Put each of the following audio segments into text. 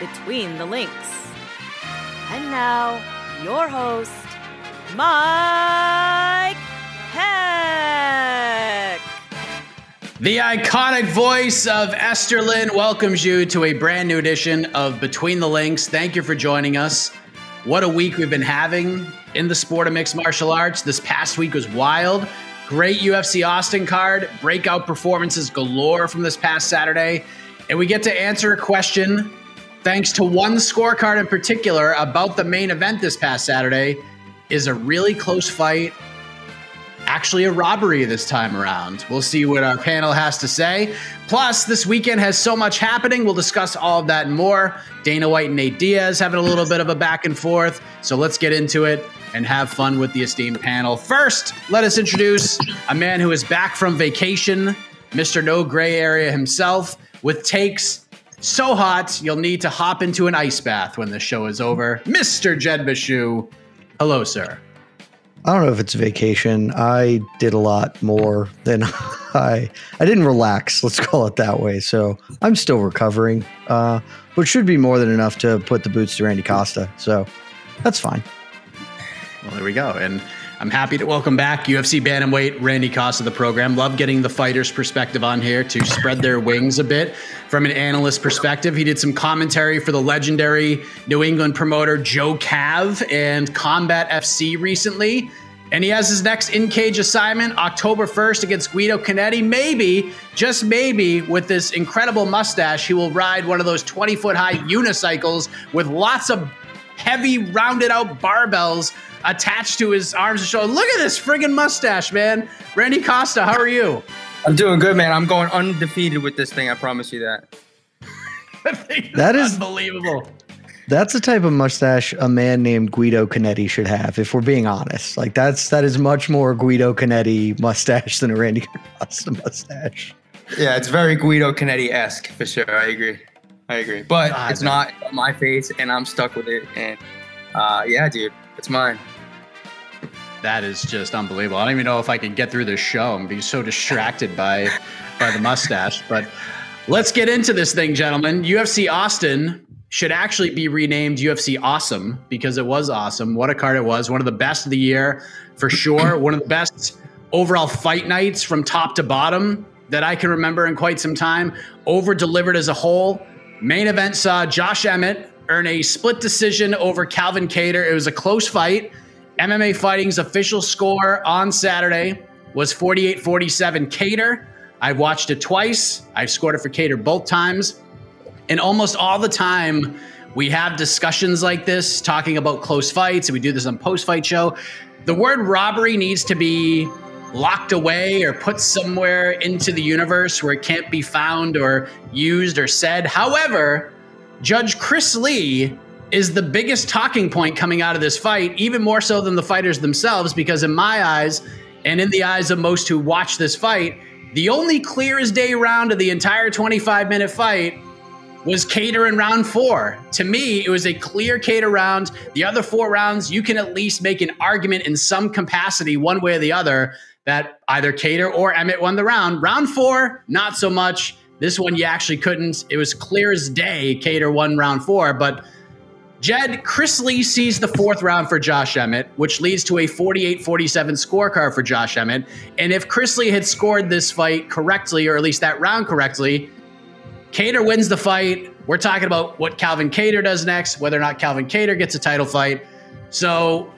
Between the Links. And now, your host, Mike Heck. The iconic voice of Esther Lynn welcomes you to a brand new edition of Between the Links. Thank you for joining us. What a week we've been having in the sport of mixed martial arts. This past week was wild. Great UFC Austin card, breakout performances galore from this past Saturday. And we get to answer a question thanks to one scorecard in particular about the main event this past Saturday. Is a really close fight actually a robbery this time around? We'll see what our panel has to say. Plus, this weekend has so much happening. We'll discuss all of that and more. Dana White and Nate Diaz having a little bit of a back and forth. So let's get into it and have fun with the esteemed panel. First, let us introduce a man who is back from vacation, Mr. No Gray Area himself, with takes so hot you'll need to hop into an ice bath when the show is over, Mr. Jed Meshew. Hello, sir. I don't know if it's vacation. I did a lot more than I I didn't relax, let's call it that way. So I'm still recovering. Uh, but should be more than enough to put the boots to Randy Costa. So that's fine. Well, there we go. And I'm happy to welcome back UFC Bantamweight Randy Costa the program. Love getting the fighter's perspective on here to spread their wings a bit from an analyst perspective. He did some commentary for the legendary New England promoter Joe Cav and Combat FC recently. And he has his next in cage assignment October 1st against Guido Canetti. Maybe, just maybe, with this incredible mustache, he will ride one of those 20 foot high unicycles with lots of heavy, rounded out barbells attached to his arms and shoulders. Look at this friggin' mustache, man. Randy Costa, how are you? I'm doing good, man. I'm going undefeated with this thing. I promise you that. that is unbelievable. That's the type of mustache a man named Guido Canetti should have, if we're being honest. Like that's that is much more Guido Canetti mustache than a Randy Costa mustache. Yeah, it's very Guido Canetti esque for sure. I agree. I agree. But God, it's man. not my face, and I'm stuck with it. And uh, yeah, dude, it's mine. That is just unbelievable. I don't even know if I can get through this show. I'm being so distracted by by the mustache. But let's get into this thing, gentlemen. UFC Austin should actually be renamed UFC Awesome because it was awesome. What a card it was. One of the best of the year for sure. One of the best overall fight nights from top to bottom that I can remember in quite some time. Over delivered as a whole. Main event saw Josh Emmett earn a split decision over Calvin Kattar. It was a close fight. MMA Fighting's official score on Saturday was 48 47 Kattar. I've watched it twice. I've scored it for Kattar both times. And almost all the time, we have discussions like this talking about close fights, and we do this on post fight show. The word robbery needs to be locked away or put somewhere into the universe where it can't be found or used or said. However, Judge Chris Lee is the biggest talking point coming out of this fight, even more so than the fighters themselves, because in my eyes, and in the eyes of most who watch this fight, the only clear as day round of the entire 25 minute fight was Kattar in round four. To me, it was a clear Kattar round. The other four rounds, you can at least make an argument in some capacity, one way or the other, that either Kattar or Emmett won the round. Round four, not so much. This one, you actually couldn't. It was clear as day Kattar won round four. But Jed, Chris Lee sees the fourth round for Josh Emmett, which leads to a 48 47 scorecard for Josh Emmett. And if Chris Lee had scored this fight correctly, or at least that round correctly, Kattar wins the fight We're talking about what Calvin Kattar does next, whether or not Calvin Kattar gets a title fight. So,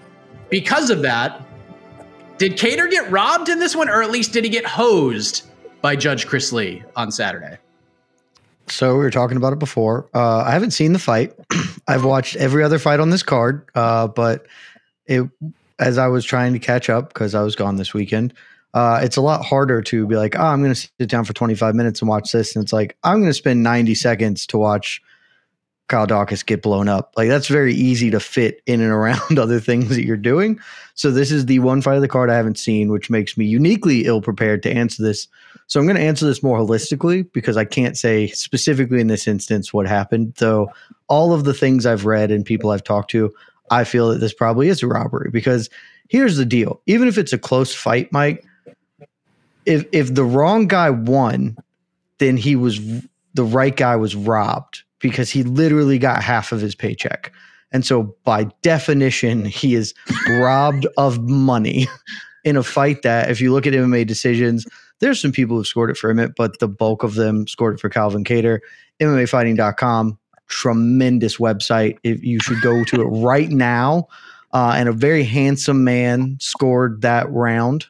because of that, did Kattar get robbed in this one, or at least did he get hosed by Judge Chris Lee on Saturday? So we were talking about it before. Uh, I haven't seen the fight. I've watched every other fight on this card, uh, but it as I was trying to catch up because I was gone this weekend. Uh, it's a lot harder to be like, oh, I'm going to sit down for 25 minutes and watch this, and it's like I'm going to spend 90 seconds to watch Kyle Daukaus get blown up. Like that's very easy to fit in and around other things that you're doing. So this is the one fight of the card I haven't seen, which makes me uniquely ill prepared to answer this. So I'm going to answer this more holistically because I can't say specifically in this instance what happened. Though all of the things I've read and people I've talked to, I feel that this probably is a robbery because here's the deal. Even if it's a close fight, Mike, if if the wrong guy won, then he was the right guy was robbed because he literally got half of his paycheck. And so, by definition, he is robbed of money in a fight that, if you look at MMA decisions, there's some people who scored it for Emmett, but the bulk of them scored it for Calvin Kattar. MMAfighting.com, tremendous website. If you should go to it right now. Uh, and a very handsome man scored that round,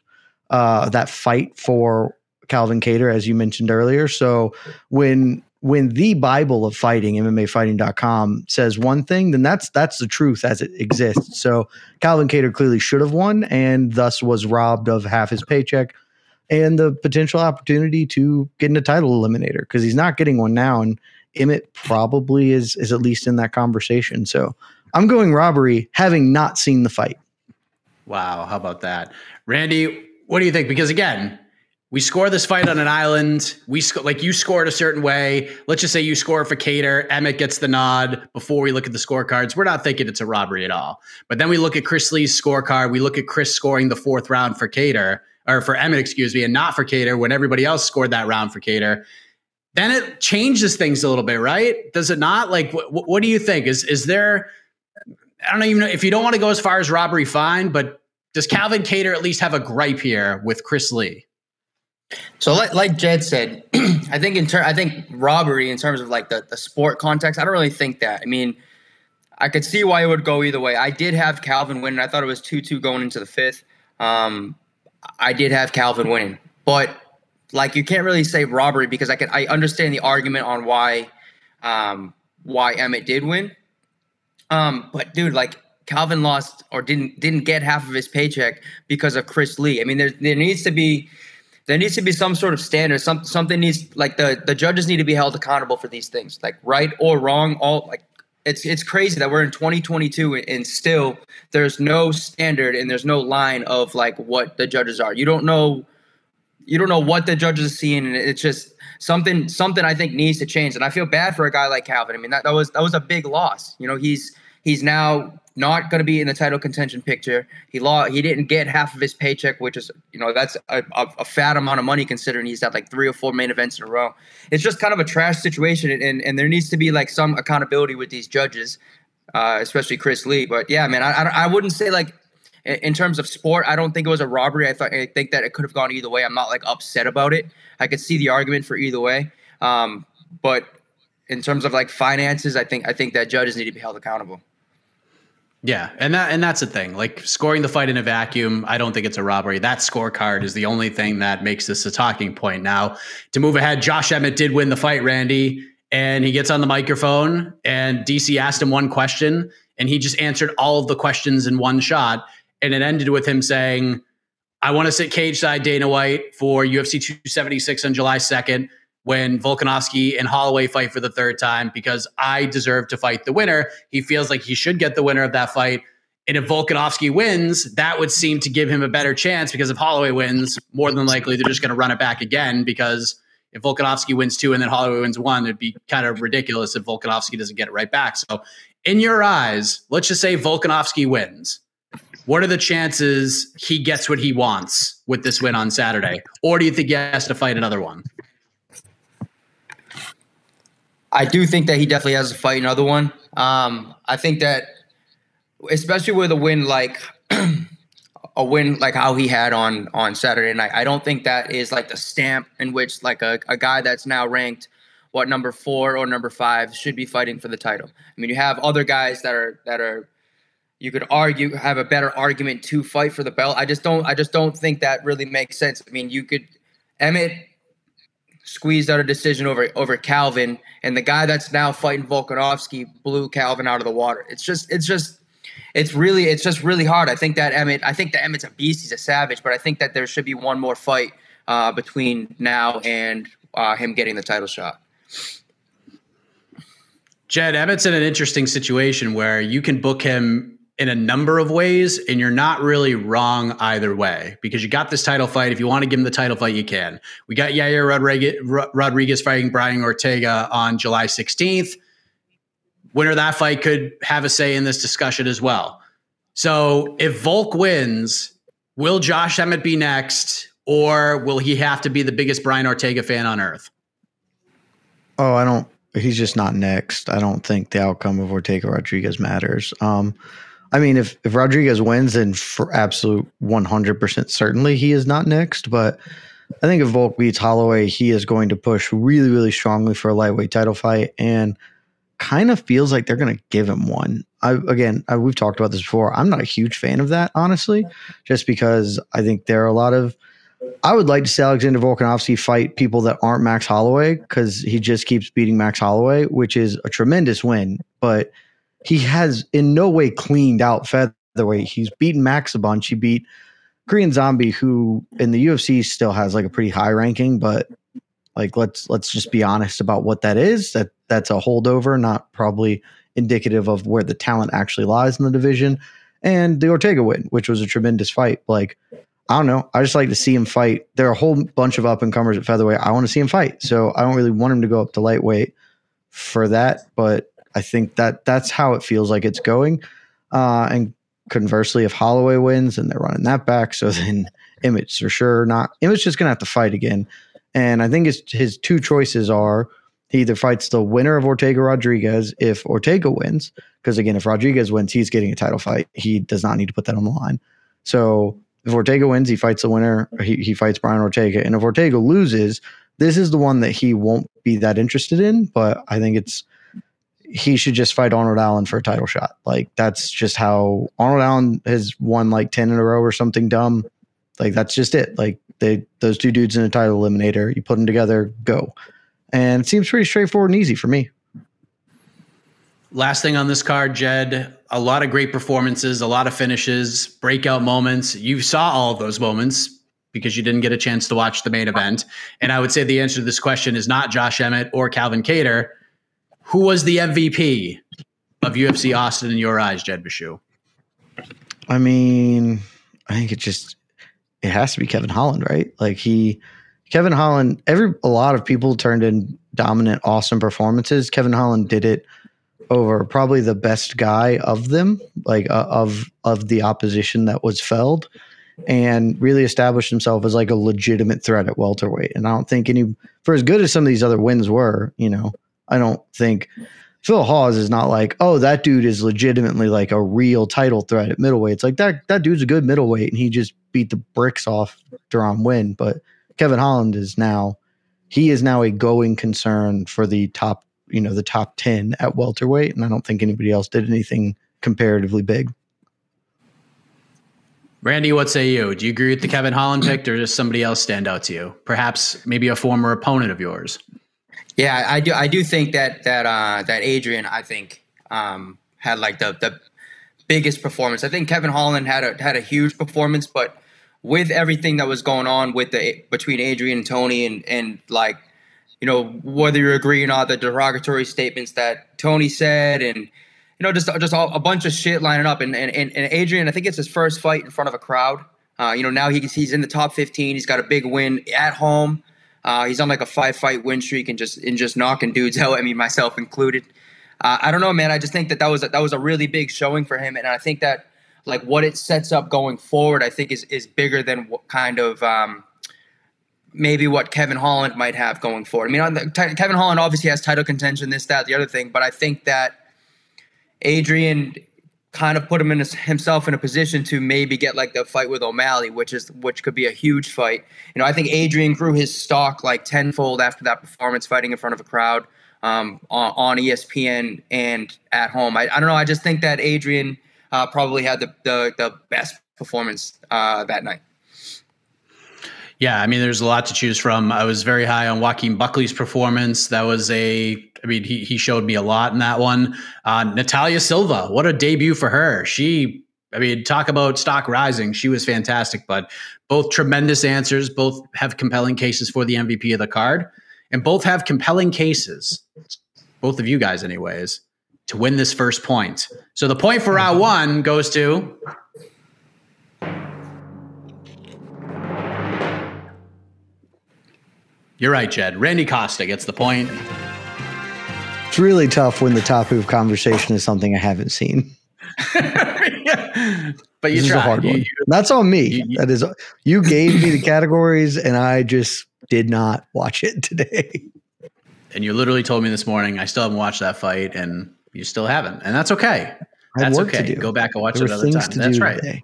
uh, that fight for Calvin Kattar, as you mentioned earlier. So when when the Bible of fighting, MMAfighting.com, says one thing, then that's that's the truth as it exists. So Calvin Kattar clearly should have won and thus was robbed of half his paycheck and the potential opportunity to get in a title eliminator because he's not getting one now. And Emmett probably is is at least in that conversation. So I'm going robbery, having not seen the fight. Wow, how about that, Randy? What do you think? Because again, we score this fight on an island. We sc- like you scored a certain way. Let's just say you score for Kattar. Emmett gets the nod before we look at the scorecards. We're not thinking it's a robbery at all. But then we look at Chris Lee's scorecard. We look at Chris scoring the fourth round for Kattar or for Emmett, excuse me, and not for Kattar when everybody else scored that round for Kattar. Then it changes things a little bit, right? Does it not? Like, wh- what do you think? Is is there? I don't even know if you don't want to go as far as robbery, fine. But does Calvin Kattar at least have a gripe here with Chris Lee? So, like, like Jed said, I think in ter- I think robbery in terms of like the, the sport context, I don't really think that. I mean, I could see why it would go either way. I did have Calvin win, and I thought it was two two going into the fifth. Um, I did have Calvin winning, but like you can't really say robbery because I can I understand the argument on why um, why Emmett did win. Um, but dude, like Calvin lost or didn't didn't get half of his paycheck because of Chris Lee. I mean, there there needs to be there needs to be some sort of standard. Some something needs like the the judges need to be held accountable for these things, like right or wrong. All like it's it's crazy that we're in 2022 and still there's no standard and there's no line of like what the judges are. You don't know you don't know what the judges are seeing, and it's just something something I think needs to change. And I feel bad for a guy like Calvin. I mean that, that was that was a big loss. You know, he's he's now not going to be in the title contention picture. He lost. He didn't get half of his paycheck, which is you know that's a, a, a, fat amount of money considering he's had like three or four main events in a row. It's just kind of a trash situation, and and there needs to be like some accountability with these judges, uh, especially Chris Lee. But yeah, man, I, I I wouldn't say like in terms of sport, I don't think it was a robbery. I thought I think that it could have gone either way. I'm not like upset about it. I could see the argument for either way. Um, but in terms of like finances, I think I think that judges need to be held accountable. Yeah, and that and that's the thing. Like scoring the fight in a vacuum, I don't think it's a robbery. That scorecard is the only thing that makes this a talking point. Now, to move ahead, Josh Emmett did win the fight, Randy, and he gets on the microphone and DC asked him one question and he just answered all of the questions in one shot and it ended with him saying, "I want to sit cage side Dana White for UFC 276 on July 2nd when Volkanovski and Holloway fight for the third time because I deserve to fight the winner. He feels like he should get the winner of that fight. And if Volkanovski wins, that would seem to give him a better chance because if Holloway wins, more than likely they're just going to run it back again because if Volkanovski wins two and then Holloway wins one, it'd be kind of ridiculous if Volkanovski doesn't get it right back. So, in your eyes, let's just say Volkanovski wins. What are the chances he gets what he wants with this win on Saturday? Or do you think he has to fight another one? I do think that he definitely has to fight another one. Um, I think that, especially with a win like a win like how he had on on Saturday night, I don't think that is like the stamp in which like a, a guy that's now ranked what number four or number five should be fighting for the title. I mean, you have other guys that are that are you could argue have a better argument to fight for the belt. I just don't I just don't think that really makes sense. I mean, you could Emmett squeezed out a decision over over Calvin, and the guy that's now fighting Volkanovski blew Calvin out of the water. It's just it's just it's really it's just really hard. I think that Emmett I think that Emmett's a beast. He's a savage, but I think that there should be one more fight uh, between now and uh, him getting the title shot. Jed Emmett's in an interesting situation where you can book him in a number of ways, and you're not really wrong either way because you got this title fight. If you want to give him the title fight, you can. We got Yair Rodriguez, fighting Brian Ortega on July 16th. Winner of that fight could have a say in this discussion as well. So if Volk wins, will Josh Emmett be next, or will he have to be the biggest Brian Ortega fan on earth? Oh, I don't. He's just not next. I don't think the outcome of Ortega Rodriguez matters. Um, I mean, if if Rodriguez wins, then for absolute one hundred percent certainly he is not next. But I think if Volk beats Holloway, he is going to push really, really strongly for a lightweight title fight, and kind of feels like they're going to give him one. I again, I, we've talked about this before. I'm not a huge fan of that, honestly, just because I think there are a lot of. I would like to see Alexander Volkanovski fight people that aren't Max Holloway because he just keeps beating Max Holloway, which is a tremendous win, but he has in no way cleaned out featherweight. He's beaten Max a bunch. He beat Korean Zombie, who in the UFC still has like a pretty high ranking, but like let's let's just be honest about what that is. That that's a holdover, not probably indicative of where the talent actually lies in the division. And the Ortega win, which was a tremendous fight. Like I don't know. I just like to see him fight. There are a whole bunch of up and comers at featherweight. I want to see him fight. So I don't really want him to go up to lightweight for that. But I think that that's how it feels like it's going. Uh, and conversely, if Holloway wins and they're running that back, so then Emmett for sure not. Emmett's just gonna have to fight again. And I think his his two choices are he either fights the winner of Ortega Rodriguez if Ortega wins, because again, if Rodriguez wins, he's getting a title fight. He does not need to put that on the line. So if Ortega wins, he fights the winner. He, he fights Brian Ortega. And if Ortega loses, this is the one that he won't be that interested in. But I think it's he should just fight Arnold Allen for a title shot. Like that's just how Arnold Allen has won like 10 in a row or something dumb. Like that's just it. Like they those two dudes in a title eliminator, you put them together, go. And it seems pretty straightforward and easy for me. Last thing on this card, Jed, a lot of great performances, a lot of finishes, breakout moments. You saw all of those moments because you didn't get a chance to watch the main event. And I would say the answer to this question is not Josh Emmett or Calvin Kattar who was the MVP of UFC Austin in your eyes, Jed Meshew? I mean, I think it just it has to be Kevin Holland, right? Like he Kevin Holland, every a lot of people turned in dominant, awesome performances. Kevin Holland did it over probably the best guy of them, like uh, of of the opposition that was felled, and really established himself as like a legitimate threat at welterweight. And I don't think any for as good as some of these other wins were, you know, I don't think Phil Hawes is not like, oh, that dude is legitimately like a real title threat at middleweight. It's like that that dude's a good middleweight and he just beat the bricks off Deron Winn. But Kevin Holland is now he is now a going concern for the top, you know, the top ten at welterweight. And I don't think anybody else did anything comparatively big. Randy, what say you? Do you agree with the Kevin Holland pick, or does somebody else stand out to you? Perhaps maybe a former opponent of yours. Yeah, I do. I do think that that uh, that Adrian, I think, um, had like the the biggest performance. I think Kevin Holland had a had a huge performance, but with everything that was going on with the between Adrian and Tony, and and like you know whether you agree or not, the derogatory statements that Tony said, and you know just just all, a bunch of shit lining up, and, and and Adrian, I think it's his first fight in front of a crowd. Uh, you know now he's he's in the top fifteen. He's got a big win at home. Uh, he's on like a five fight win streak and just and just knocking dudes out. I mean, myself included. Uh, I don't know, man. I just think that that was a, that was a really big showing for him, and I think that like what it sets up going forward, I think is is bigger than what kind of um, maybe what Kevin Holland might have going forward. I mean, the, t- Kevin Holland obviously has title contention, this, that, the other thing, but I think that Adrian kind of put him in his, himself in a position to maybe get like the fight with O'Malley, which is which could be a huge fight. You know, I think Adrian grew his stock like tenfold after that performance, fighting in front of a crowd um, on, on, ESPN and at home. I, I, don't know. I just think that Adrian uh, probably had the, the, the best performance uh, that night. Yeah, I mean, there's a lot to choose from. I was very high on Joaquin Buckley's performance. That was a, I mean, he he showed me a lot in that one. Uh, Natalia Silva, what a debut for her. She, I mean, talk about stock rising. She was fantastic, but both tremendous answers. Both have compelling cases for the MVP of the card, and both have compelling cases. Both of you guys, anyways, to win this first point. So the point for round one goes to You're right, Jed. Randy Costa gets the point. It's really tough when the topic of conversation is something I haven't seen. but you this tried. hard you, one. That's on me. You, you, that is you gave me the categories and I just did not watch it today. And you literally told me this morning I still haven't watched that fight and you still haven't. And that's okay. That's okay. Go back and watch there it another time. That's right. Today.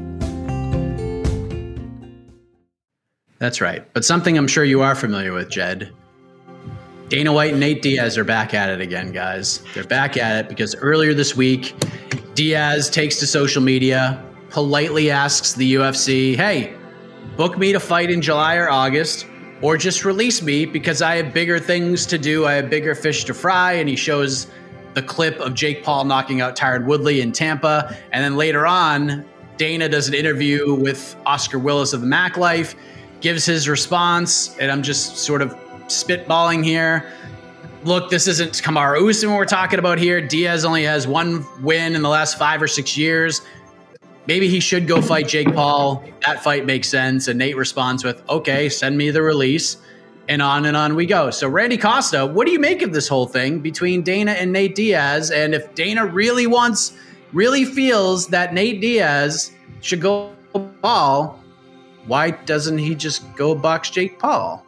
That's right. But something I'm sure you are familiar with, Jed. Dana White and Nate Diaz are back at it again, guys. They're back at it because earlier this week, Diaz takes to social media, politely asks the UFC, hey, book me to fight in July or August, or just release me because I have bigger things to do. I have bigger fish to fry. And he shows the clip of Jake Paul knocking out Tyron Woodley in Tampa. And then later on, Dana does an interview with Oscar Willis of the Mac Life gives his response, and I'm just sort of spitballing here. Look, this isn't Kamaru Usman we're talking about here. Diaz only has one win in the last five or six years. Maybe he should go fight Jake Paul. That fight makes sense. And Nate responds with, okay, send me the release. And on and on we go. So, Randy Costa, what do you make of this whole thing between Dana and Nate Diaz? And if Dana really wants, really feels that Nate Diaz should go Paul, why doesn't he just go box Jake Paul?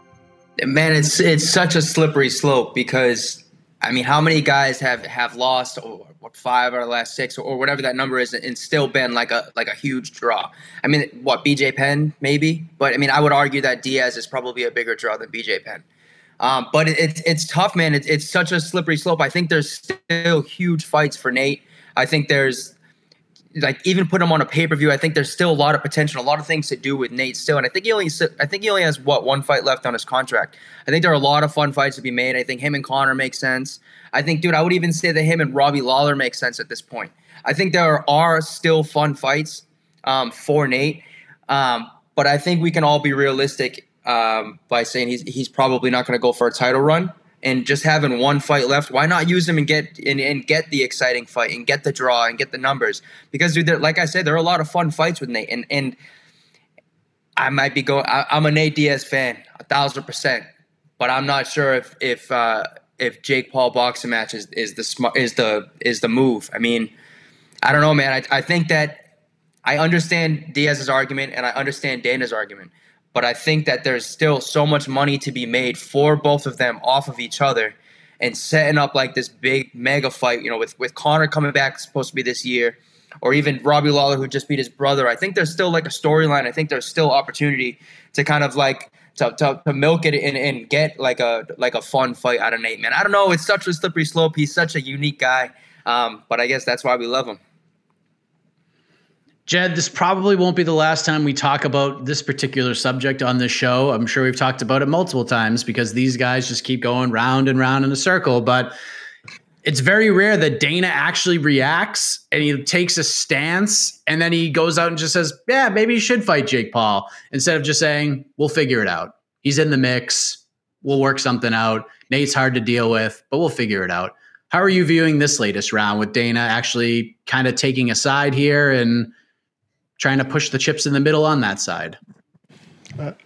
Man, it's it's such a slippery slope because I mean, how many guys have have lost or what five out of the last six or, whatever that number is, and still been like a like a huge draw? I mean, what BJ Penn maybe, but I mean, I would argue that Diaz is probably a bigger draw than BJ Penn. Um, but it, it's it's tough, man. It's it's such a slippery slope. I think there's still huge fights for Nate. I think there's like even put him on a pay per view. I think there's still a lot of potential, a lot of things to do with Nate still. And I think he only I think he only has what one fight left on his contract. I think there are a lot of fun fights to be made. I think him and Conor make sense. I think, dude, I would even say that him and Robbie Lawler make sense at this point. I think there are still fun fights um, for Nate. Um, but I think we can all be realistic um, by saying he's he's probably not going to go for a title run. And just having one fight left, why not use them and get and, and get the exciting fight and get the draw and get the numbers? Because dude, like I said, there are a lot of fun fights with Nate, and and I might be going. I, am a Nate Diaz fan, a thousand percent, but I'm not sure if if uh, if Jake Paul boxing match is, is the smart is the is the move. I mean, I don't know, man. I, I think that I understand Diaz's argument and I understand Dana's argument. But I think that there's still so much money to be made for both of them off of each other and setting up like this big mega fight, you know, with, with Conor coming back supposed to be this year, or even Robbie Lawler who just beat his brother. I think there's still like a storyline. I think there's still opportunity to kind of like to, to, to milk it and, and get like a like a fun fight out of Nate, man. I don't know. It's such a slippery slope. He's such a unique guy. Um, but I guess that's why we love him. Jed, this probably won't be the last time we talk about this particular subject on this show. I'm sure we've talked about it multiple times because these guys just keep going round and round in a circle. But it's very rare that Dana actually reacts and he takes a stance and then he goes out and just says, Yeah, maybe you should fight Jake Paul instead of just saying, We'll figure it out. He's in the mix. We'll work something out. Nate's hard to deal with, but we'll figure it out. How are you viewing this latest round with Dana actually kind of taking a side here and trying to push the chips in the middle on that side.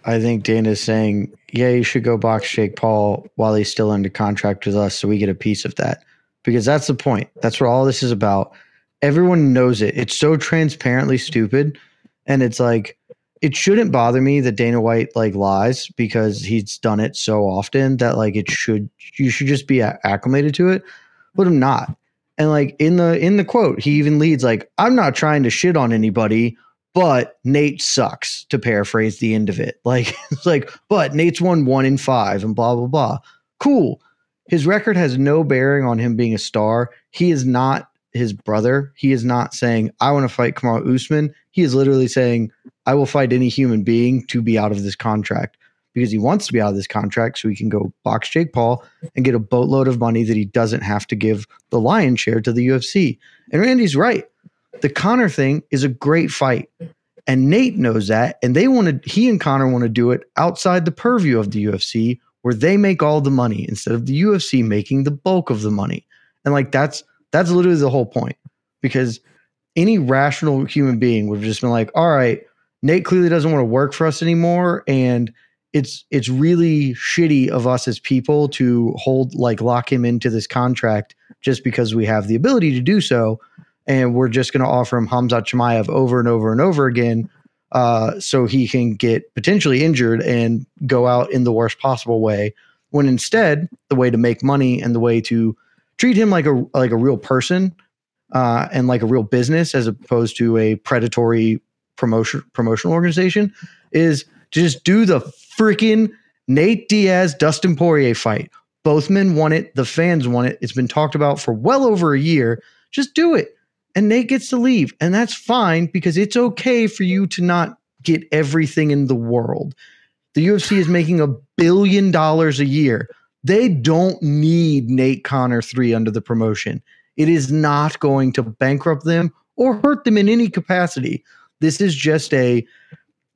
I think Dana's saying, yeah, you should go box Jake Paul while he's still under contract with us so we get a piece of that. Because that's the point. That's what all this is about. Everyone knows it. It's so transparently stupid. And it's like, it shouldn't bother me that Dana White like lies because he's done it so often that like it should, you should just be acclimated to it. But I'm not. And like in the in the quote, he even leads like, I'm not trying to shit on anybody but Nate sucks to paraphrase the end of it. Like it's like, but Nate's won one in five and blah blah blah. Cool. His record has no bearing on him being a star. He is not his brother. He is not saying, I want to fight Kamaru Usman. He is literally saying, I will fight any human being to be out of this contract because he wants to be out of this contract so he can go box Jake Paul and get a boatload of money that he doesn't have to give the lion's share to the UFC. And Randy's right. The Conor thing is a great fight. And Nate knows that. And they want to, he and Conor want to do it outside the purview of the UFC where they make all the money instead of the UFC making the bulk of the money. And like that's, that's literally the whole point because any rational human being would have just been like, all right, Nate clearly doesn't want to work for us anymore. And it's, it's really shitty of us as people to hold, like, lock him into this contract just because we have the ability to do so and we're just going to offer him Hamzat Chimaev over and over and over again uh, so he can get potentially injured and go out in the worst possible way. When instead, the way to make money and the way to treat him like a like a real person uh, and like a real business as opposed to a predatory promotion promotional organization is to just do the freaking Nate Diaz Dustin Poirier fight. Both men won it. The fans won it. It's been talked about for well over a year. Just do it and Nate gets to leave. And that's fine because it's okay for you to not get everything in the world. The UFC is making a billion dollars a year. They don't need Nate Conor 3 under the promotion. It is not going to bankrupt them or hurt them in any capacity. This is just a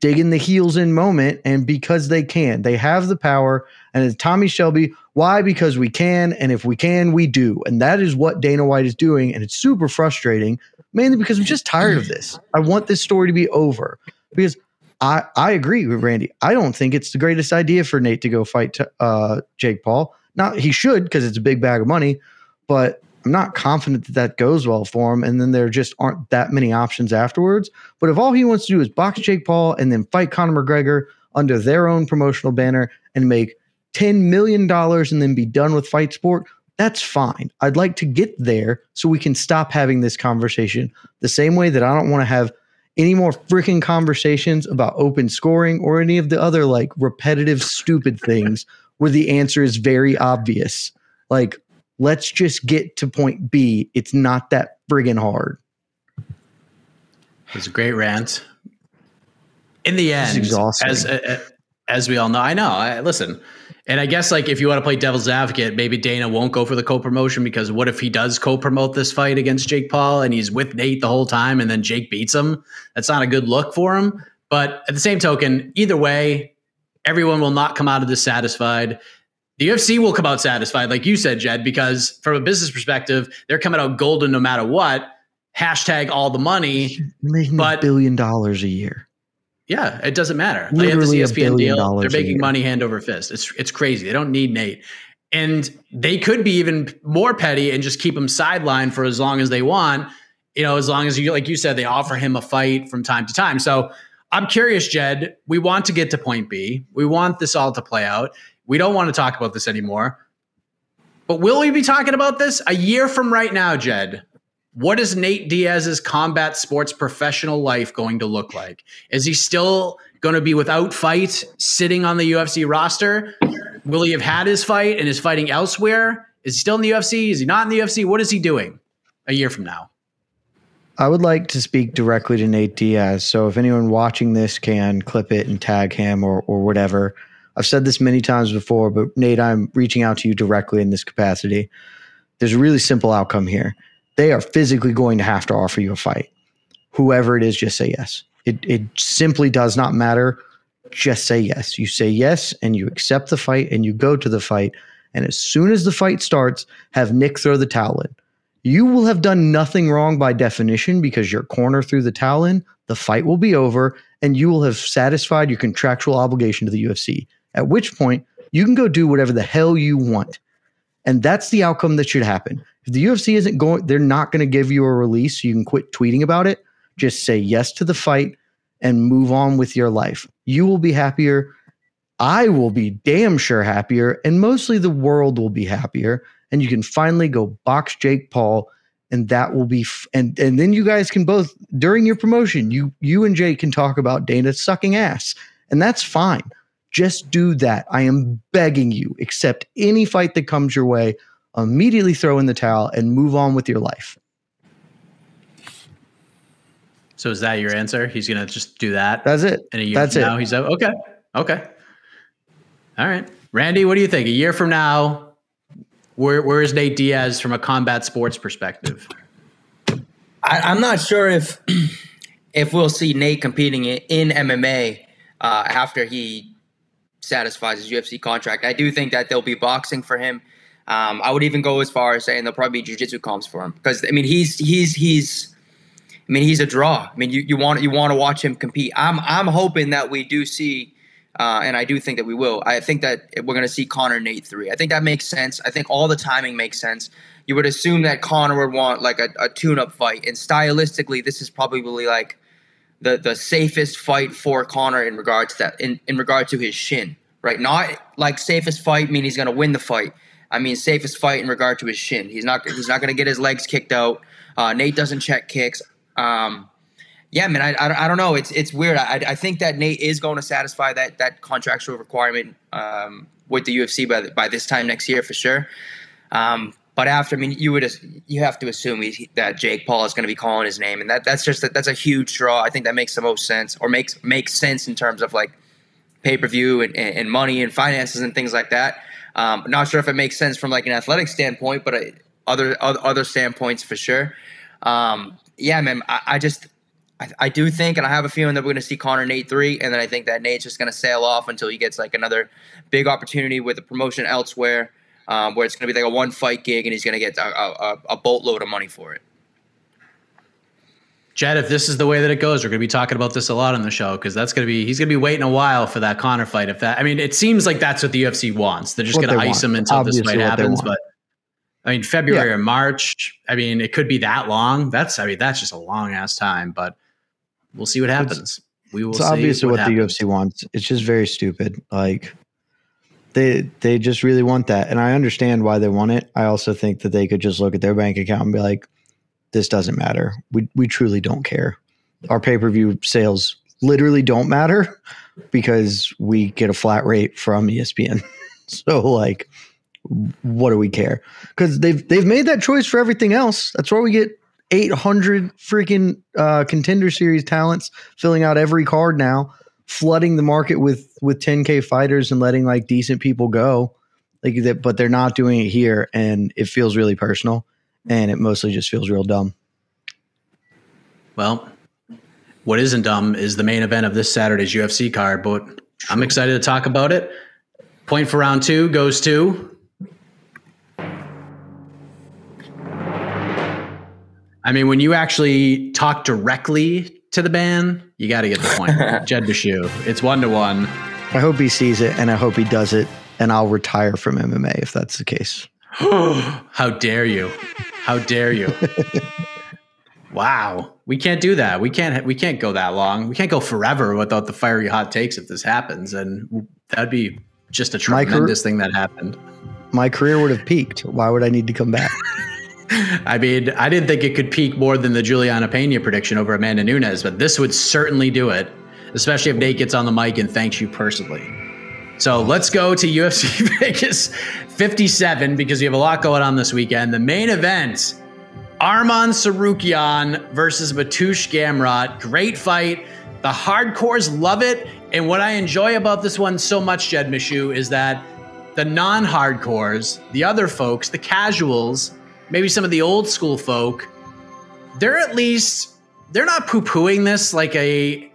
digging the heels in moment. And because they can, they have the power. And as Tommy Shelby, why? Because we can. And if we can, we do. And that is what Dana White is doing. And it's super frustrating, mainly because I'm just tired of this. I want this story to be over because I, I agree with Randy. I don't think it's the greatest idea for Nate to go fight uh, Jake Paul. Not he should because it's a big bag of money, but I'm not confident that that goes well for him. And then there just aren't that many options afterwards. But if all he wants to do is box Jake Paul and then fight Conor McGregor under their own promotional banner and make $10 million and then be done with fight sport, that's fine. I'd like to get there so we can stop having this conversation the same way that I don't want to have any more freaking conversations about open scoring or any of the other like repetitive, stupid things where the answer is very obvious. Like, let's just get to point B. It's not that friggin' hard. It's a great rant. In the end, as uh, as we all know, I know. I, listen, and I guess like if you want to play devil's advocate, maybe Dana won't go for the co-promotion because what if he does co-promote this fight against Jake Paul and he's with Nate the whole time and then Jake beats him? That's not a good look for him. But at the same token, either way, everyone will not come out of this satisfied. The UFC will come out satisfied, like you said, Jed, because from a business perspective, they're coming out golden no matter what. Hashtag all the money. Making But- a billion dollars a year. Yeah, it doesn't matter. They have this Literally a ESPN deal. They're making money hand over fist. It's it's crazy. They don't need Nate. And they could be even more petty and just keep him sidelined for as long as they want. You know, as long as you like you said, they offer him a fight from time to time. So I'm curious, Jed. We want to get to point B. We want this all to play out. We don't want to talk about this anymore. But will we be talking about this a year from right now, Jed? What is Nate Diaz's combat sports professional life going to look like? Is he still going to be without fight, sitting on the UFC roster? Will he have had his fight and is fighting elsewhere? Is he still in the UFC? Is he not in the UFC? What is he doing a year from now? I would like to speak directly to Nate Diaz. So if anyone watching this can clip it and tag him or or whatever. I've said this many times before, but Nate, I'm reaching out to you directly in this capacity. There's a really simple outcome here. They are physically going to have to offer you a fight. Whoever it is, just say yes. It it simply does not matter. Just say yes. You say yes and you accept the fight and you go to the fight. And as soon as the fight starts, have Nick throw the towel in. You will have done nothing wrong by definition because your corner threw the towel in. The fight will be over and you will have satisfied your contractual obligation to the UFC. At which point, you can go do whatever the hell you want. And that's the outcome that should happen. If the UFC isn't going, they're not going to give you a release you can quit tweeting about it. Just say yes to the fight and move on with your life. You will be happier. I will be damn sure happier. And mostly the world will be happier. And you can finally go box Jake Paul. And that will be, f- and and then you guys can both during your promotion, you you and Jake can talk about Dana sucking ass, and that's fine. Just do that. I am begging you. Accept any fight that comes your way. Immediately throw in the towel and move on with your life. So is that your answer? He's going to just do that That's it. in a year That's from it. now? He's out. Okay. Okay. All right. Randy, what do you think? A year from now, where, where is Nate Diaz from a combat sports perspective? I, I'm not sure if if we'll see Nate competing in, in MMA uh, after he satisfies his UFC contract. I do think that there'll be boxing for him. Um, I would even go as far as saying there'll probably be jiu-jitsu comps for him because I mean he's he's he's I mean he's a draw. I mean you, you want you want to watch him compete. I'm I'm hoping that we do see. Uh, and I do think that we will. I think that we're going to see Conor Nate three. I think that makes sense. I think all the timing makes sense. You would assume that Conor would want like a, a tune-up fight, and stylistically, this is probably like the the safest fight for Conor in regard to that in, in regard to his shin, right? Not like safest fight mean he's gonna win the fight. I mean safest fight in regard to his shin. He's not he's not gonna get his legs kicked out. Uh, Nate doesn't check kicks. Um, yeah, man, I, I, I don't know. It's it's weird. I, I think that Nate is going to satisfy that that contractual requirement um, with the UFC by by this time next year for sure. Um, but after, I mean, you would you have to assume he, that Jake Paul is going to be calling his name, and that that's just that's a huge draw. I think that makes the most sense, or makes makes sense in terms of like pay per view and, and, and money and finances and things like that. Um, not sure if it makes sense from like an athletic standpoint, but uh, other other, other standpoints for sure. Um, yeah, man, I, I just I, I do think, and I have a feeling that we're going to see Conor Nate three, and then I think that Nate's just going to sail off until he gets like another big opportunity with a promotion elsewhere, um, where it's going to be like a one fight gig, and he's going to get a, a, a boatload of money for it. Jed, if this is the way that it goes, we're going to be talking about this a lot on the show because that's going to be he's going to be waiting a while for that Conor fight. If that, I mean, it seems like that's what the UFC wants. They're just What going to ice want. him until Obviously this fight happens. But I mean, February Yeah. or March. I mean, it could be that long. That's I mean, that's just a long ass time. But we'll see what happens. we will. It's see obviously what, happens. the UFC wants. It's just very stupid. Like they they just really want that, and I understand why they want it. I also think that they could just look at their bank account and be like, "This doesn't matter. We we truly don't care. Our pay per view sales literally don't matter because we get a flat rate from ESPN. so like, what do we care? Because they've they've made that choice for everything else. That's why we get 800 freaking uh, contender series talents filling out every card now, flooding the market with with 10k fighters and letting like decent people go. Like that, but they're not doing it here, and it feels really personal, and it mostly just feels real dumb. Well, what isn't dumb is the main event of this Saturday's UFC card, but I'm excited to talk about it. Point for round two goes to. I mean, when you actually talk directly to the band, you got to get the point. Jed Meshew. It's one to one. I hope he sees it and I hope he does it, and I'll retire from MMA if that's the case. How dare you? How dare you? wow, we can't do that. We can't. We can't go that long. We can't go forever without the fiery hot takes if this happens, and that'd be just a My career- tremendous thing that happened. My career would have peaked. Why would I need to come back? I mean, I didn't think it could peak more than the Julianna Peña prediction over Amanda Nunes, but this would certainly do it, especially if Nate gets on the mic and thanks you personally. So let's go to UFC Vegas 57 because we have a lot going on this weekend. The main event Arman Tsarukyan versus Mateusz Gamrot. Great fight. The hardcores love it. And what I enjoy about this one so much, Jed Meshew, is that the non hardcores, the other folks, the casuals, maybe some of the old school folk, they're at least they're not poo-pooing this like a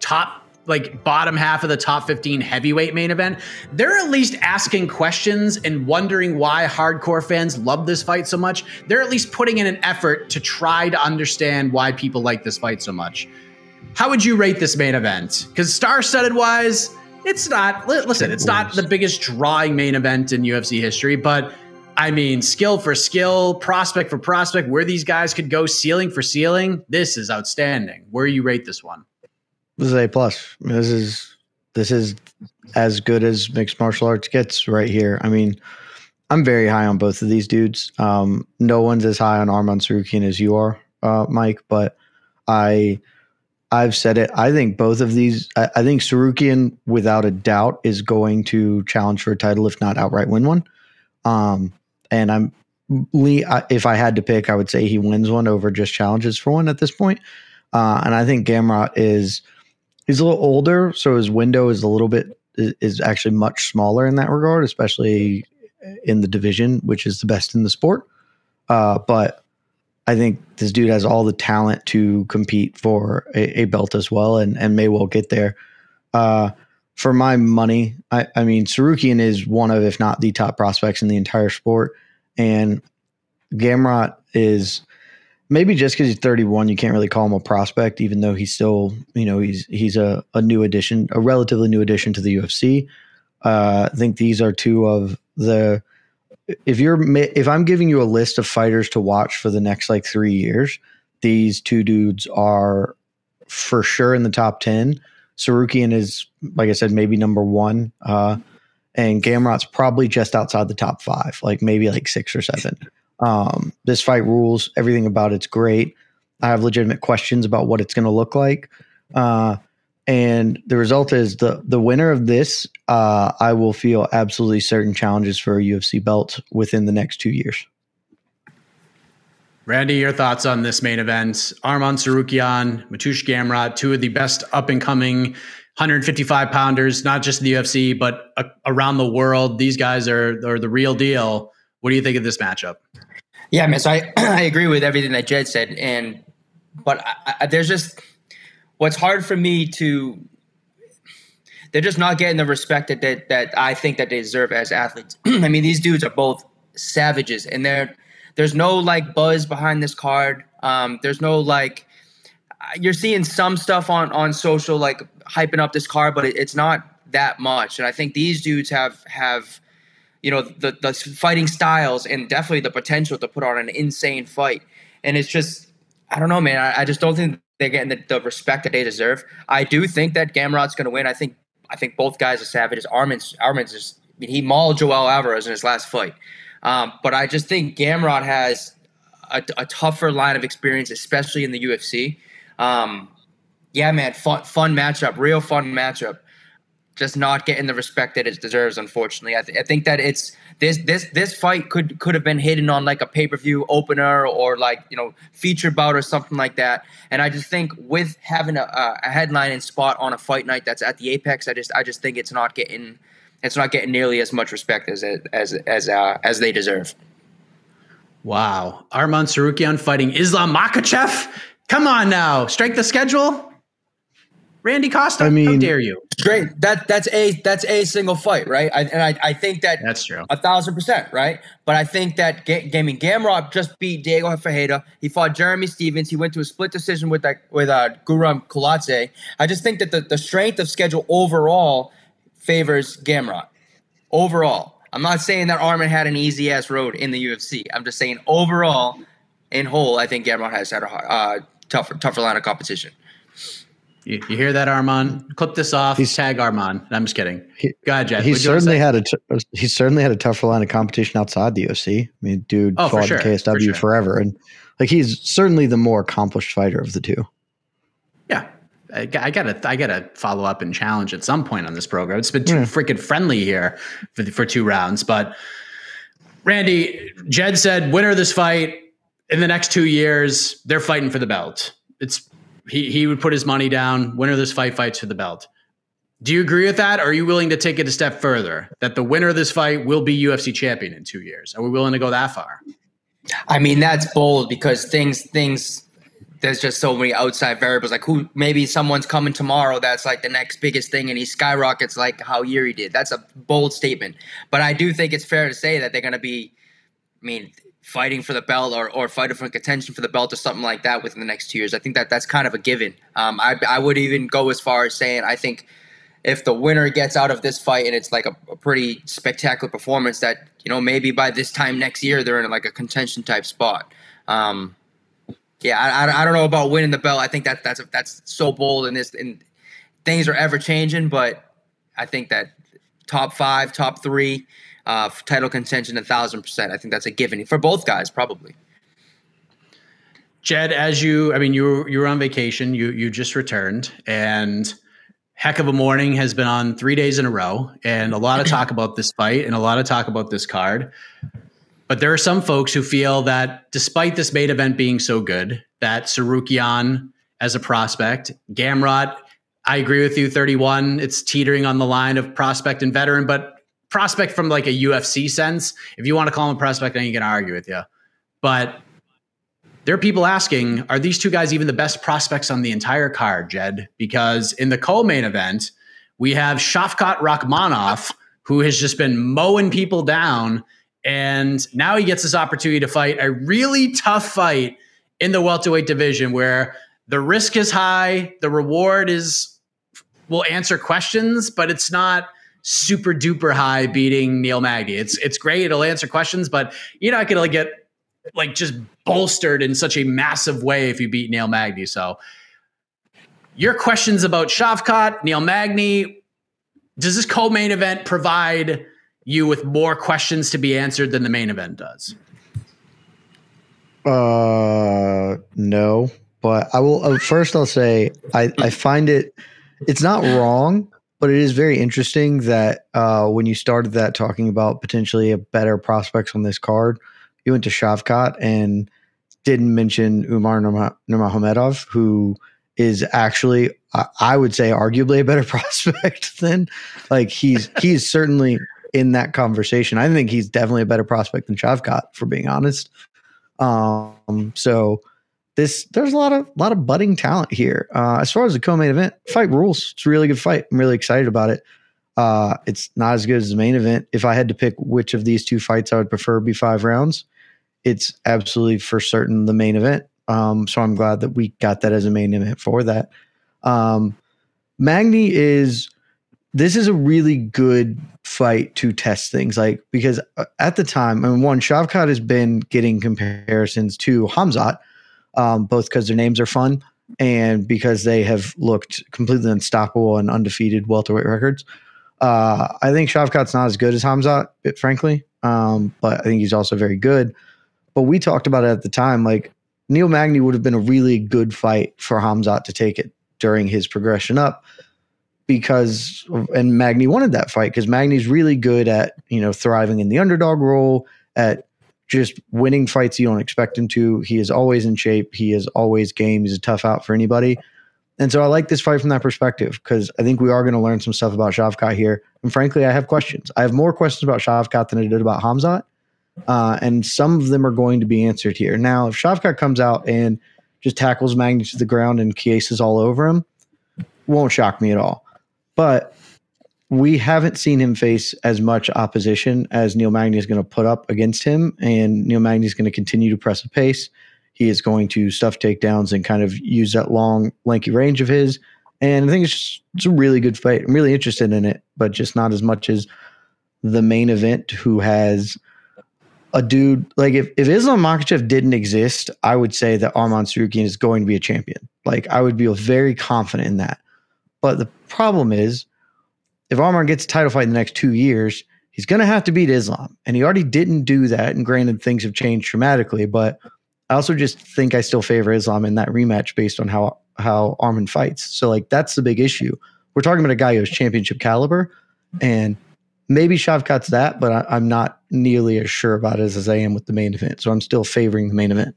top like bottom half of the top 15 heavyweight main event. They're at least asking questions and wondering why hardcore fans love this fight so much. They're at least putting in an effort to try to understand why people like this fight so much. How would you rate this main event? Because star-studded wise, it's not. Listen, it's not the biggest drawing main event in UFC history, but I mean, skill for skill, prospect for prospect, where these guys could go ceiling for ceiling. This is outstanding. Where you rate this one? This is a plus. This is this is as good as mixed martial arts gets right here. I mean, I'm very high on both of these dudes. Um, no one's as high on Arman Tsarukyan as you are, uh, Mike. But I, I've said it. I think both of these. I, I think Tsarukyan, without a doubt, is going to challenge for a title, if not outright win one. Um, and I'm if I had to pick, I would say he wins one over just challenges for one at this point. Uh, and I think Gamrot is he's a little older, so his window is a little bit is, is actually much smaller in that regard, especially in the division, which is the best in the sport. Uh, but I think this dude has all the talent to compete for a, a belt as well, and and may well get there. Uh, for my money, I, I mean, Tsarukyan is one of, if not the top prospects in the entire sport, and Gamrot is maybe just because he's 31, you can't really call him a prospect, even though he's still, you know, he's he's a, a new addition, a relatively new addition to the UFC. Uh, I think these are two of the. If you're if I'm giving you a list of fighters to watch for the next like three years, these two dudes are for sure in the top ten. Tsarukyan is, like I said, maybe number one, uh, and Gamrot's probably just outside the top five, like maybe like six or seven. Um, this fight rules. Everything about it's great. I have legitimate questions about what it's going to look like. Uh, and the result is the the winner of this, uh, I will feel absolutely certain challenges for a UFC belt within the next two years. Randy, your thoughts on this main event? Arman Tsarukyan, Mateusz Gamrot, two of the best up and coming 155 pounders, not just in the UFC, but uh, around the world. These guys are, are the real deal. What do you think of this matchup? Yeah, man. So I, I agree with everything that Jed said, and but I, I, there's just what's hard for me to. They're just not getting the respect that that, that I think that they deserve as athletes. I mean, these dudes are both savages, and they're there's no like buzz behind this card. Um, there's no like you're seeing some stuff on on social like hyping up this card, but it, it's not that much. And I think these dudes have have you know the the fighting styles and definitely the potential to put on an insane fight. And it's just I don't know, man. I, I just don't think they're getting the, the, respect that they deserve. I do think that Gamrot's going to win. I think I think both guys are savages. Armin's Armin's just I mean, he mauled Joel Alvarez in his last fight. Um, but I just think Gamrot has a, a, tougher line of experience, especially in the UFC. Um, yeah, man, fun fun matchup, real fun matchup just not getting the respect that it deserves. Unfortunately, I, th- I think that it's this this this fight could could have been hidden on like a pay per view opener or like you know feature bout or something like that. And I just think with having a, a headline and spot on a fight night that's at the Apex, I just I just think it's not getting it's not getting nearly as much respect as as as uh, as they deserve. Wow, Arman Tsarukyan fighting Islam Makhachev. Come on now, strike the schedule. Randy Costa. I how mean- dare you? Great. That that's a that's a single fight, right? I, and I, I think that That's true. a thousand percent, right? But I think that Ga- I mean just beat Diego Ferreira. He fought Jeremy Stephens. He went to a split decision with that with uh, Guram Kulatse. I just think that the, the strength of schedule overall favors Gamrot. Overall, I'm not saying that Armin had an easy ass road in the UFC. I'm just saying overall, in whole, I think Gamrot has had a hard- uh, tougher tougher line of competition. You, you hear that, Armand? Clip this off. He's- tag Armand. I'm just kidding. He- Go ahead, Jed. He What'd certainly had a t- he certainly had a tougher line of competition outside the UFC. I mean, dude Oh, for fought sure, in KSW for sure. forever, and like he's certainly the more accomplished fighter of the two. I, gotta, I gotta follow up and challenge at some point on this program. It's been too hmm. freaking friendly here for, the- for two rounds. But Randy, Jed said, winner of this fight in the next two years, they're fighting for the belt. It's he, he would put his money down. Winner of this fight fights for the belt. Do you agree with that? Or are you willing to take it a step further? That the winner of this fight will be UFC champion in two years? Are we willing to go that far? I mean, that's bold because things things there's just so many outside variables. Like who maybe someone's coming tomorrow that's like the next biggest thing and he skyrockets like how Yuri did. That's a bold statement. But I do think it's fair to say that they're gonna be I mean, fighting for the belt or, or fighting for contention for the belt or something like that within the next two years. I think that that's kind of a given. Um, I, I would even go as far as saying I think if the winner gets out of this fight and it's like a, a pretty spectacular performance, that you know maybe by this time next year they're in like a contention type spot. Um, yeah, I, I, I don't know about winning the belt. I think that that's that's so bold and this and things are ever changing, but I think that top five, top three, uh, title contention, a thousand percent. I think that's a given for both guys, probably. Jed, as you, I mean, you were, you were on vacation. You you just returned, and heck of a morning has been on three days in a row, and a lot of talk about this fight, and a lot of talk about this card. But there are some folks who feel that despite this main event being so good, that Tsarukyan as a prospect, Gamrot, I agree with you, 31, it's teetering on the line of prospect and veteran, but prospect from like a UFC sense. If you want to call him a prospect, I ain't gonna argue with you. But there are people asking, are these two guys even the best prospects on the entire card, Jed? Because in the co-main event, we have Shavkat Rakhmonov, who has just been mowing people down, and now he gets this opportunity to fight a really tough fight in the welterweight division where the risk is high, the reward is will answer questions, but it's not super duper high beating Neil Magny. It's it's great, it'll answer questions, but you're not gonna get like just bolstered in such a massive way if you beat Neil Magny. So your questions about Shavkat, Neil Magny, does this co-main event provide you with more questions to be answered than the main event does? Uh, no, but I will. Uh, first, I'll say I I find it. It's not wrong, but it is very interesting that uh, when you started that talking about potentially a better prospects on this card, you went to Shavkat and didn't mention Umar Nurma- Nurmagomedov, who is actually I- I would say arguably a better prospect than like he's he's certainly in that conversation. I think he's definitely a better prospect than Shavkat, for being honest. Um, so this there's a lot of lot of budding talent here. Uh, as far as the co-main event, fight rules. It's a really good fight. I'm really excited about it. Uh, it's not as good as the main event. If I had to pick which of these two fights I would prefer be five rounds, it's absolutely for certain the main event. Um, so I'm glad that we got that as a main event for that. Um, Magny is this is a really good fight to test things like because uh, at the time, I mean, one Shavkat has been getting comparisons to Khamzat, um, both because their names are fun and because they have looked completely unstoppable and undefeated welterweight records. Uh, I think Shavkat's not as good as Khamzat, frankly, um, but I think he's also very good. But we talked about it at the time, like Neil Magny would have been a really good fight for Khamzat to take it during his progression up because and Magny wanted that fight because Magny's really good at you know thriving in the underdog role at just winning fights you don't expect him to. He is always in shape. He is always game. He's a tough out for anybody. And so I like this fight from that perspective because I think we are going to learn some stuff about Shavkat here. And frankly, I have questions. I have more questions about Shavkat than I did about Khamzat. Uh, and some of them are going to be answered here. Now, if Shavkat comes out and just tackles Magny to the ground and cases all over him, won't shock me at all. But we haven't seen him face as much opposition as Neil Magny is going to put up against him, and Neil Magny is going to continue to press the pace. He is going to stuff takedowns and kind of use that long, lanky range of his. And I think it's just it's a really good fight. I'm really interested in it, but just not as much as the main event, who has a dude like if, if Islam Makhachev didn't exist, I would say that Arman Tsarukyan is going to be a champion. Like I would be very confident in that. But the problem is, if Arman gets a title fight in the next two years, he's going to have to beat Islam, and he already didn't do that. And granted, things have changed dramatically, but I also just think I still favor Islam in that rematch based on how how Arman fights. So like that's the big issue. We're talking about a guy who's championship caliber, and maybe Shavkat's that, but I, am not nearly as sure about it as I am with the main event. So I'm still favoring the main event.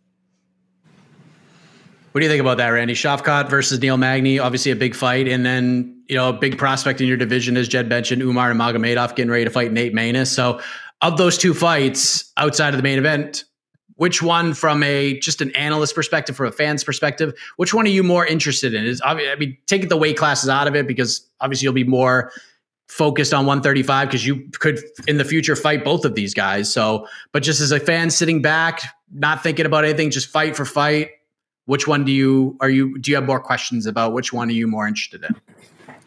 What do you think about that, Randy? Shavkat versus Neil Magny, obviously a big fight, and then you know a big prospect in your division, as Jed mentioned, Umar Nurmagomedov getting ready to fight Nate Maness. So, of those two fights outside of the main event, which one, from a just an analyst perspective, from a fan's perspective, which one are you more interested in? Is I mean, take the weight classes out of it because obviously you'll be more focused on 135 because you could in the future fight both of these guys. So, but just as a fan sitting back, not thinking about anything, just fight for fight. Which one do you are you do you have more questions about? Which one are you more interested in?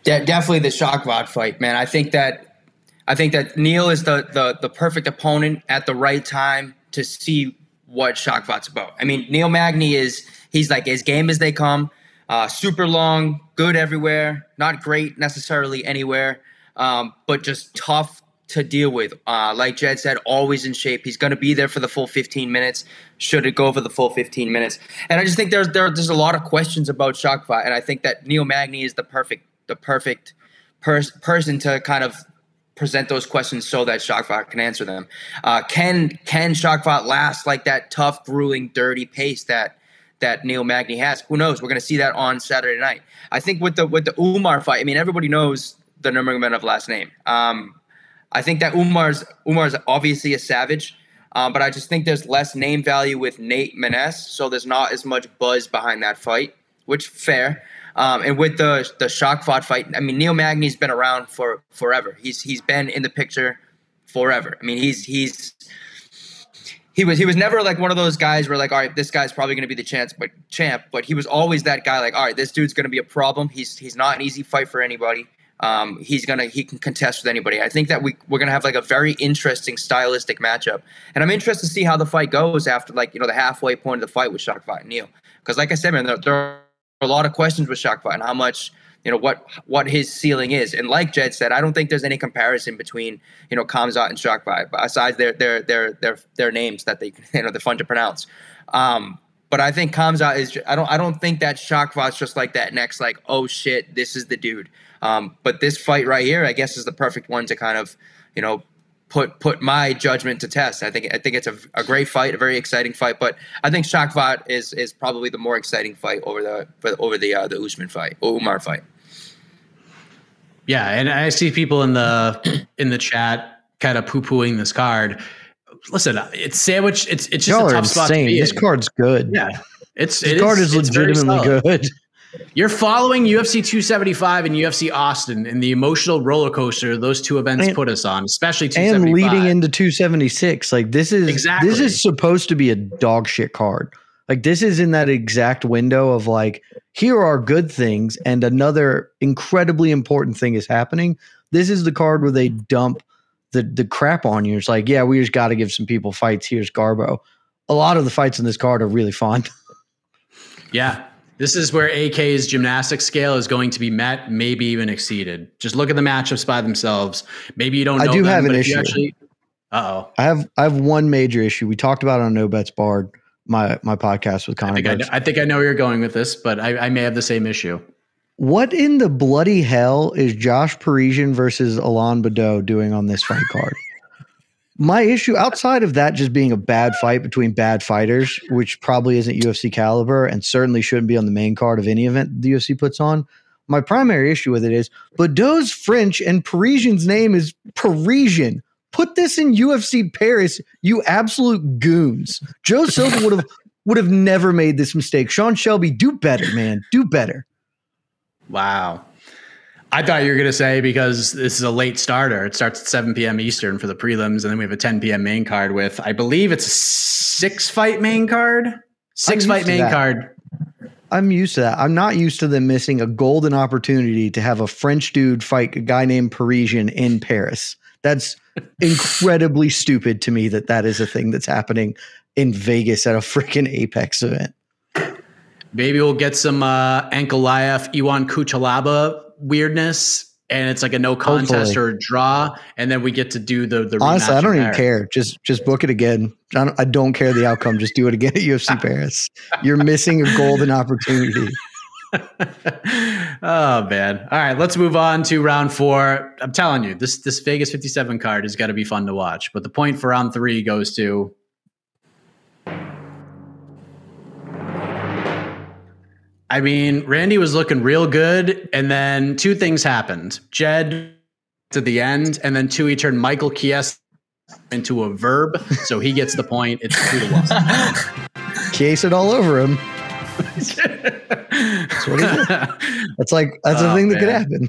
De- definitely the Shavkat fight, man. I think that I think that Neil is the the the perfect opponent at the right time to see what Shavkat's about. I mean, Neil Magny is he's like as game as they come. Uh, super long, good everywhere, not great necessarily anywhere um, but just tough to deal with. Uh, like Jed said, always in shape. He's going to be there for the full 15 minutes. Should it go for the full 15 minutes? And I just think there's there, there's a lot of questions about Shavkat, and I think that Neil Magny is the perfect the perfect pers- person to kind of present those questions so that Shavkat can answer them. Uh, can can Shavkat last like that tough, grueling, dirty pace that that Neil Magny has? Who knows? We're going to see that on Saturday night. I think with the with the Umar fight, I mean, everybody knows the Nurmagomedov last name. Um, I think that Umar's Umar's obviously a savage, um, but I just think there's less name value with Nate Maness, so there's not as much buzz behind that fight, which fair. Um, and with the the Shavkat fight, I mean Neil Magny's been around for forever. He's he's been in the picture forever. I mean he's he's he was he was never like one of those guys where like all right this guy's probably going to be the chance but champ but he was always that guy like all right this dude's going to be a problem he's he's not an easy fight for anybody um, he's gonna he can contest with anybody. I think that we we're gonna have like a very interesting stylistic matchup, and I'm interested to see how the fight goes after like you know the halfway point of the fight with Shavkat and Neil. Because like I said, man, there, there, are a lot of questions with Shavkat and how much you know what what his ceiling is. And like Jed said, I don't think there's any comparison between you know Khamzat and Shavkat besides their their their their their names that they you know they're fun to pronounce. Um, but I think Khamzat is. I don't. I don't think that Shavkat's just like that next. Like, oh shit, this is the dude. Um, but this fight right here, I guess, is the perfect one to kind of, you know, put put my judgment to test. I think I think it's a, a great fight, a very exciting fight. But I think Shavkat is is probably the more exciting fight over the over the uh, the Usman fight, Umar fight. Yeah, and I see people in the in the chat kind of poo pooing this card. Listen, it's sandwich. It's it's just Y'all a tough spot to be This in. card's good. Yeah, it's this it card is, is legitimately good. You're following UFC 275 and UFC Austin and the emotional roller coaster those two events And- put us on, especially and leading into 276 like this is Exactly. this is supposed to be a dog shit card like this is in that exact window of like here are good things and another incredibly important thing is happening this is the card where they dump the the crap on you it's like yeah we just got to give some people fights here's garbo a lot of the fights in this card are really fun Yeah. This is where AK's gymnastics scale is going to be met, maybe even exceeded. Just look at the matchups by themselves. Maybe you don't I do them, have an but if you issue. actually Uh-oh. i have i have one major issue we talked about it on no bets barred my my podcast with I think I, Burks. I think I know where you're going with this, but I, I may have the same issue. What in the bloody hell is Josh Parisian versus Alain Baudot doing on this fight card? My issue outside of that just being a bad fight between bad fighters, which probably isn't UFC caliber and certainly shouldn't be on the main card of any event the UFC puts on. My primary issue with it is Baudot's French and Parisian's name is Parisian. Put this in UFC Paris, you absolute goons. Joe Silva would have would have never made this mistake. Sean Shelby, do better, man. Do better. Wow. I thought you were going to say because this is a late starter. It starts at 7 p.m. Eastern for the prelims, and then we have a 10 p.m. main card with, I believe it's a six fight main card. Six fight main card. I'm used to that. I'm not used to them missing a golden opportunity to have a French dude fight a guy named Parisian in Paris. That's incredibly stupid to me that that is a thing that's happening in Vegas at a freaking Apex event. Maybe we'll get some uh, Ankalaev, Ion Cutelaba weirdness, and it's like a no contest Hopefully. or a draw, and then we get to do the the. Honestly, I don't even care. Just just book it again. I don't, I don't care the outcome. Just do it again at UFC Paris. You're missing a golden opportunity. oh man! All right, let's move on to round four. I'm telling you, this this Vegas 57 card has got to be fun to watch. But the point for round three goes to I mean, Randy was looking real good, and then two things happened. Jed to the end, and then two, he turned Michael Chiesa into a verb, so he gets the point. It's two to one. Chiesa it all over him. that's what he did. That's like that's oh, a thing that man. could happen.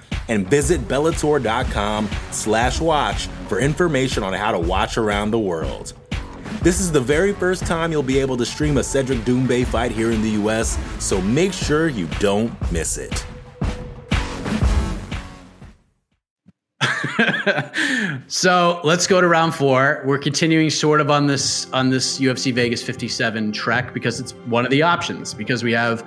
and visit Bellator.com slash watch for information on how to watch around the world. This is the very first time you'll be able to stream a Cedric Doumbé fight here in the US, so make sure you don't miss it. so let's go to round four. We're continuing sort of on this on this UFC Vegas 57 trek because it's one of the options because we have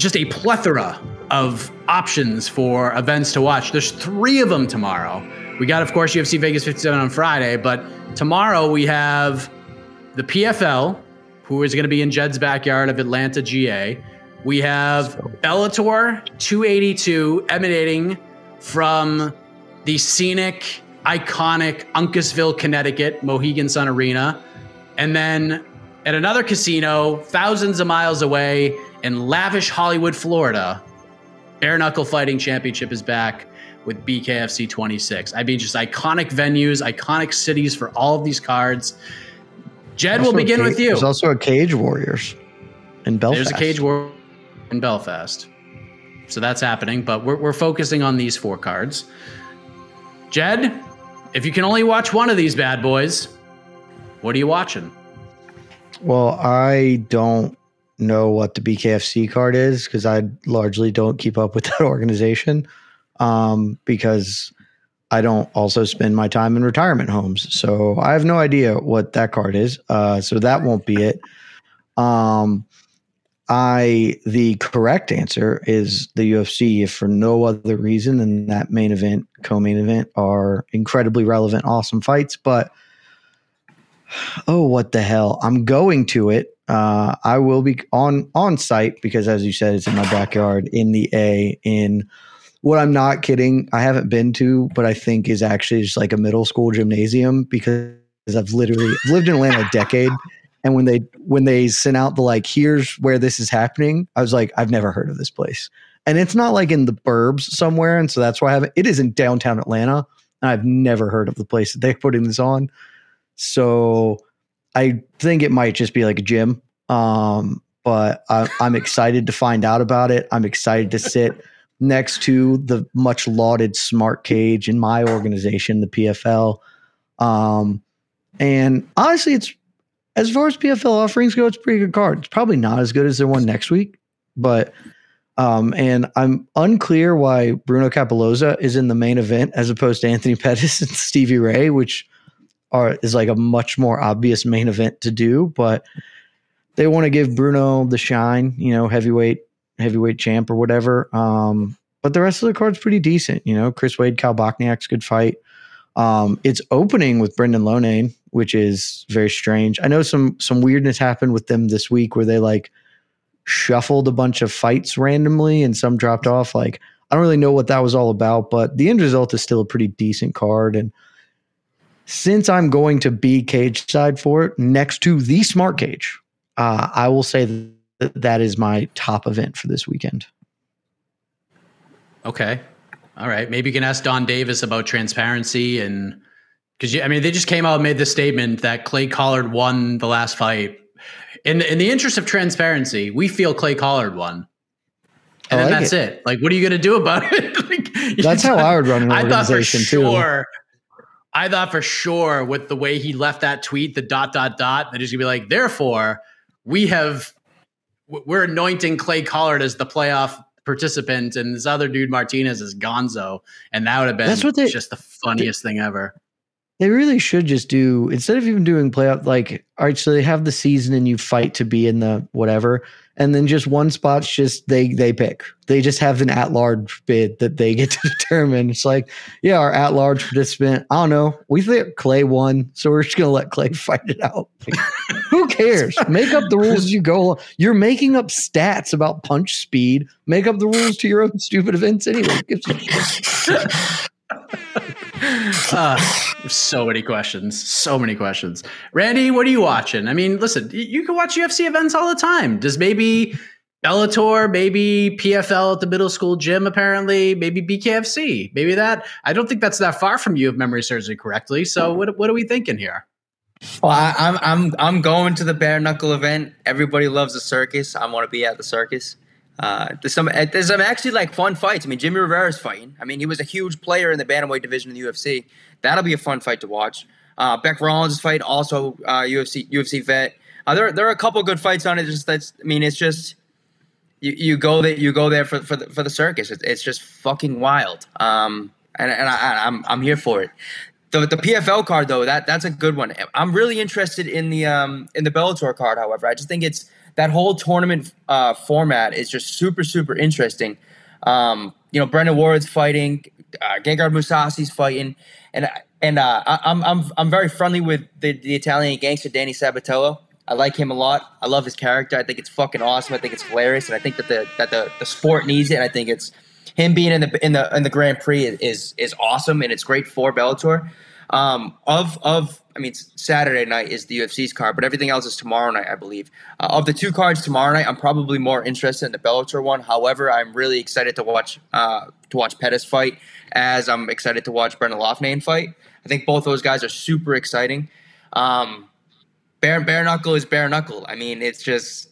just a plethora of options for events to watch. There's three of them tomorrow. We got, of course, UFC Vegas 57 on Friday, but tomorrow we have the PFL, who is going to be in Jed's backyard of Atlanta, GA. We have Bellator 282 emanating from the scenic, iconic Uncasville, Connecticut, Mohegan Sun Arena. And then at another casino, thousands of miles away in lavish Hollywood, Florida, Bare Knuckle Fighting Championship is back with BKFC 26. I mean, just iconic venues, iconic cities for all of these cards. Jed, we'll begin with you. There's also a Cage Warriors in Belfast. There's a Cage War in Belfast. So that's happening, but we're, we're focusing on these four cards. Jed, if you can only watch one of these bad boys, what are you watching? Well, I don't know what the BKFC card is because I largely don't keep up with that organization um, because I don't also spend my time in retirement homes. So I have no idea what that card is. Uh, so that won't be it. Um, I the correct answer is the UFC, if for no other reason than that main event, co-main event are incredibly relevant, awesome fights. But oh, what the hell? I'm going to it uh, I will be on on site because, as you said, it's in my backyard in the A. In what I'm not kidding, I haven't been to, but I think is actually just like a middle school gymnasium because I've literally lived in Atlanta a decade. And when they when they sent out the like, here's where this is happening, I was like, I've never heard of this place. And it's not like in the burbs somewhere, and so that's why I haven't. It is in downtown Atlanta, and I've never heard of the place that they're putting this on. So I think it might just be like a gym. Um, but I, I'm excited to find out about it. I'm excited to sit next to the much lauded smart cage in my organization, the PFL. Um, and honestly, it's as far as PFL offerings go, it's pretty good card. It's probably not as good as their one next week, but um, and I'm unclear why Bruno Cappelozza is in the main event as opposed to Anthony Pettis and Stevie Ray, which are is like a much more obvious main event to do. But they want to give Bruno the shine, you know, heavyweight heavyweight champ or whatever. Um, but the rest of the card's pretty decent. You know, Chris Wade, Cal Bochniak's good fight. Um, it's opening with Brendan Loughnane, which is very strange. I know some some weirdness happened with them this week where they like shuffled a bunch of fights randomly and some dropped off. Like I don't really know what that was all about, but the end result is still a pretty decent card. And since I'm going to be cage side for it next to the smart cage, uh, I will say that that is my top event for this weekend. Okay. All right. Maybe you can ask Donn Davis about transparency and because I mean they just came out and made the statement that Clay Collard won the last fight. In in the interest of transparency, we feel Clay Collard won. And then that's it. it. Like, what are you going to do about it? like, that's how I would run an organization sure, too. I thought for sure with the way he left that tweet, the dot dot dot, that he's gonna be like, therefore, we have we're anointing Clay Collard as the playoff participant, and this other dude Martinez is Gonzo, and that would have been That's what they, just the funniest they, thing ever. They really should just do instead of even doing playoff. Like, all right, so they have the season, and you fight to be in the whatever and then just one spot's just they they pick. They just have an at large bid that they get to determine. It's like, yeah, our at large participant. I don't know. We think Clay won, so we're just gonna let Clay fight it out. who cares? Make up the rules as you go. You're making up stats about punch speed. Make up the rules to your own stupid events anyway. Uh, so many questions. So many questions. Randy, what are you watching? I mean, listen, you can watch UFC events all the time. Does maybe Bellator, maybe PFL at the middle school gym, apparently, maybe BKFC, maybe that. I don't think that's that far from you, if memory serves me correctly. So, what, what are we thinking here? Well, I, am I'm, I'm I'm going to the bare knuckle event. Everybody loves the circus. I want to be at the circus. Uh, there's some uh, there's some actually like fun fights. I mean, Jimmy Rivera's fighting. I mean, he was a huge player in the bantamweight division in the UFC. That'll be a fun fight to watch. Uh, Bec Rawlings' fight, also uh, UFC UFC vet. Uh, there there are a couple good fights on it. Just that's I mean, it's just you, you go there you go there for for the, for the circus. It's, it's just fucking wild. Um, and and I, I'm I'm here for it. The, the PFL card though that that's a good one. I'm really interested in the um in the Bellator card. However, I just think it's that whole tournament uh, format is just super, super interesting. Um, you know, Brendan Ward's fighting, uh, Gegard Mousasi's fighting, and and uh, I, am I'm I'm very friendly with the, the Italian gangster Danny Sabatello. I like him a lot. I love his character. I think it's fucking awesome. I think it's hilarious, and I think that the that the, the sport needs it. And I think it's him being in the in the in the Grand Prix is is awesome, and it's great for Bellator. Um, of of I mean, Saturday night is the UFC's card, but everything else is tomorrow night, I believe. Uh, of the two cards tomorrow night, I'm probably more interested in the Bellator one. However, I'm really excited to watch uh, to watch Pettis fight, as I'm excited to watch Brendan Loughnane fight. I think both those guys are super exciting. Um, bare bare knuckle is bare knuckle. I mean, it's just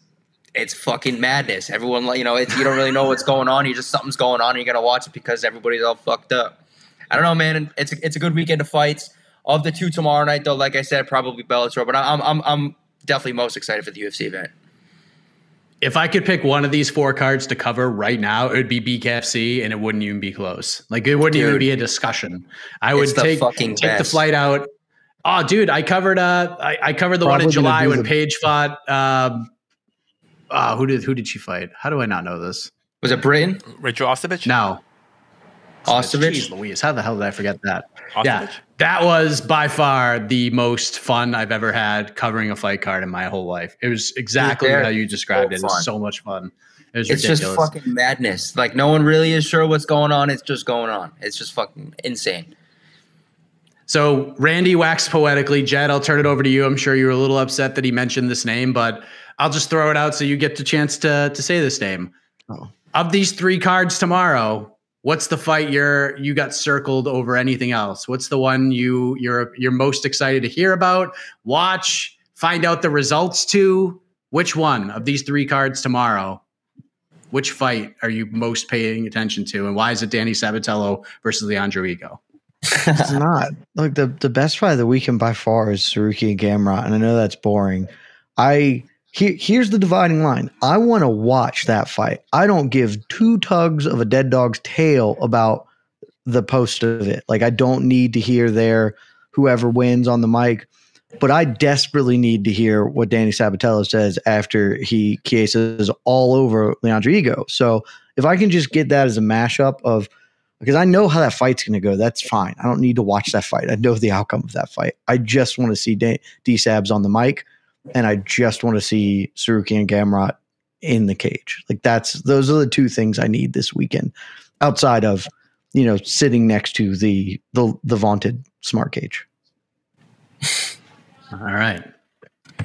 it's fucking madness. Everyone, you know, you don't really know what's going on. You just something's going on, and you gotta watch it because everybody's all fucked up. I don't know, man. It's a, it's a good weekend of fights. Of the two tomorrow night, though, like I said, probably Bellator. But I'm I'm I'm definitely most excited for the UFC event. If I could pick one of these four cards to cover right now, it would be BKFC, and it wouldn't even be close. Like it wouldn't dude, even be a discussion. I would take take best. the flight out. Oh, dude, I covered uh I, I covered the Probably one in July when Paige fought. Um, uh, who did who did she fight? How do I not know this? Was it Britain? Rachael Ostovich? No. Ostovich? Jeez Louise, how the hell did I forget that? Ostovich? Yeah, that was by far the most fun I've ever had covering a fight card in my whole life. It was exactly how you described so it. It was so much fun. It was it's ridiculous. just fucking madness. Like no one really is sure what's going on. It's just going on. It's just fucking insane. So Randy waxed poetically. Jed, I'll turn it over to you. I'm sure you were a little upset that he mentioned this name, but I'll just throw it out so you get the chance to to say this name. Oh. Of these three cards tomorrow, what's the fight you're you got circled over anything else? What's the one you you're you're most excited to hear about watch find out the results to? Which one of these three cards tomorrow which fight are you most paying attention to? And why is it danny sabatello versus leandro higo it's not. Like the the best fight of the weekend by far is Tsarukyan and Gamrot, and I know that's boring. I here, here's the dividing line. I want to watch that fight. I don't give two tugs of a dead dog's tail about the post of it. Like I don't need to hear their whoever wins on the mic, but I desperately need to hear what Danny Sabatello says after he cases all over Leandro Higo. So if I can just get that as a mashup of because I know how that fight's going to go. That's fine. I don't need to watch that fight. I know the outcome of that fight. I just want to see D Sabs on the mic and I just want to see Tsarukyan and Gamrot in the cage. Like that's those are the two things I need this weekend. outside of you know sitting next to the the the vaunted smart cage. All right.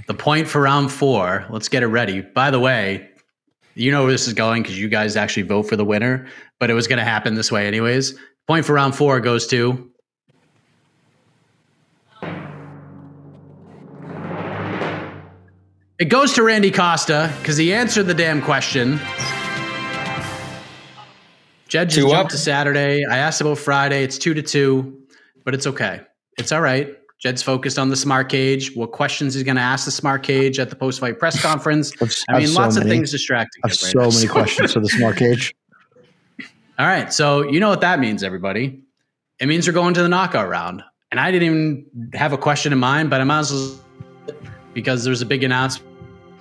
The point for round four. Let's get it ready. By the way, you know where this is going because you guys actually vote for the winner, but it was going to happen this way anyways. Point for round four goes to. It goes to Randy Costa because he answered the damn question. Jed just Two jumped up. to Saturday. I asked about Friday. It's two to two, but it's okay. It's all right. Jed's focused on the smart cage. What questions he's going to ask the smart cage at the post fight press conference. I've- I mean, so lots of things distracting. I have right so now. many questions for the smart cage. All right. So you know what that means, everybody. It means we're going to the knockout round. And I didn't even have a question in mind, but I might as well because there's a big announcement.